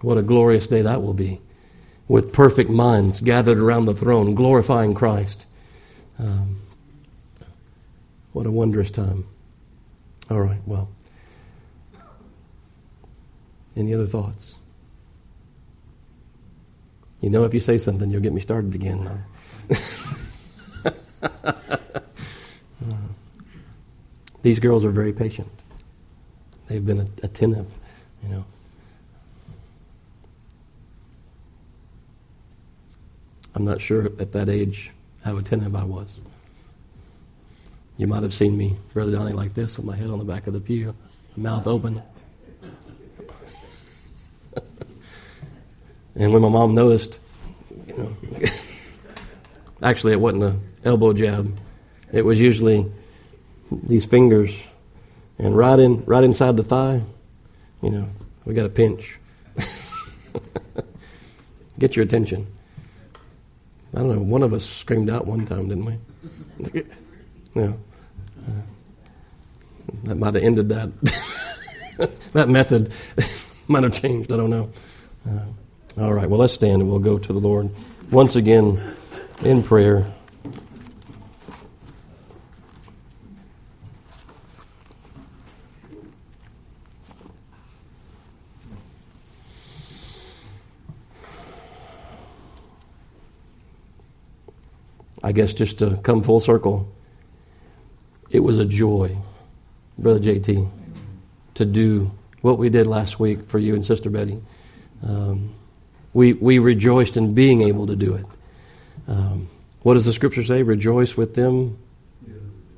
A: What a glorious day that will be, with perfect minds gathered around the throne, glorifying Christ. Um, what a wondrous time. All right, well. Any other thoughts? You know, if you say something, you'll get me started again. Uh, these girls are very patient. They've been attentive, you know. I'm not sure at that age how attentive I was. You might have seen me, Brother Donnie, like this with my head on the back of the pew, mouth open. and when my mom noticed, you know, actually it wasn't an elbow jab. It was usually these fingers, and right in, right inside the thigh, you know, we got a pinch. Get your attention. I don't know. One of us screamed out one time, didn't we? yeah. That might have ended that. that method might have changed. I don't know. Uh, all right, well, let's stand and we'll go to the Lord once again in prayer. I guess just to come full circle, it was a joy, Brother JT, to do what we did last week for you and Sister Betty. Um, we, we rejoiced in being able to do it. Um, What does the scripture say? Rejoice with them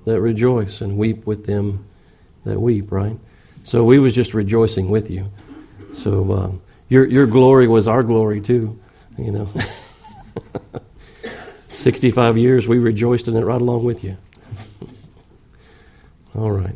A: that rejoice and weep with them that weep, right? So we was just rejoicing with you. So uh, your your glory was our glory too, you know. 65 years, we rejoiced in it right along with you. All right.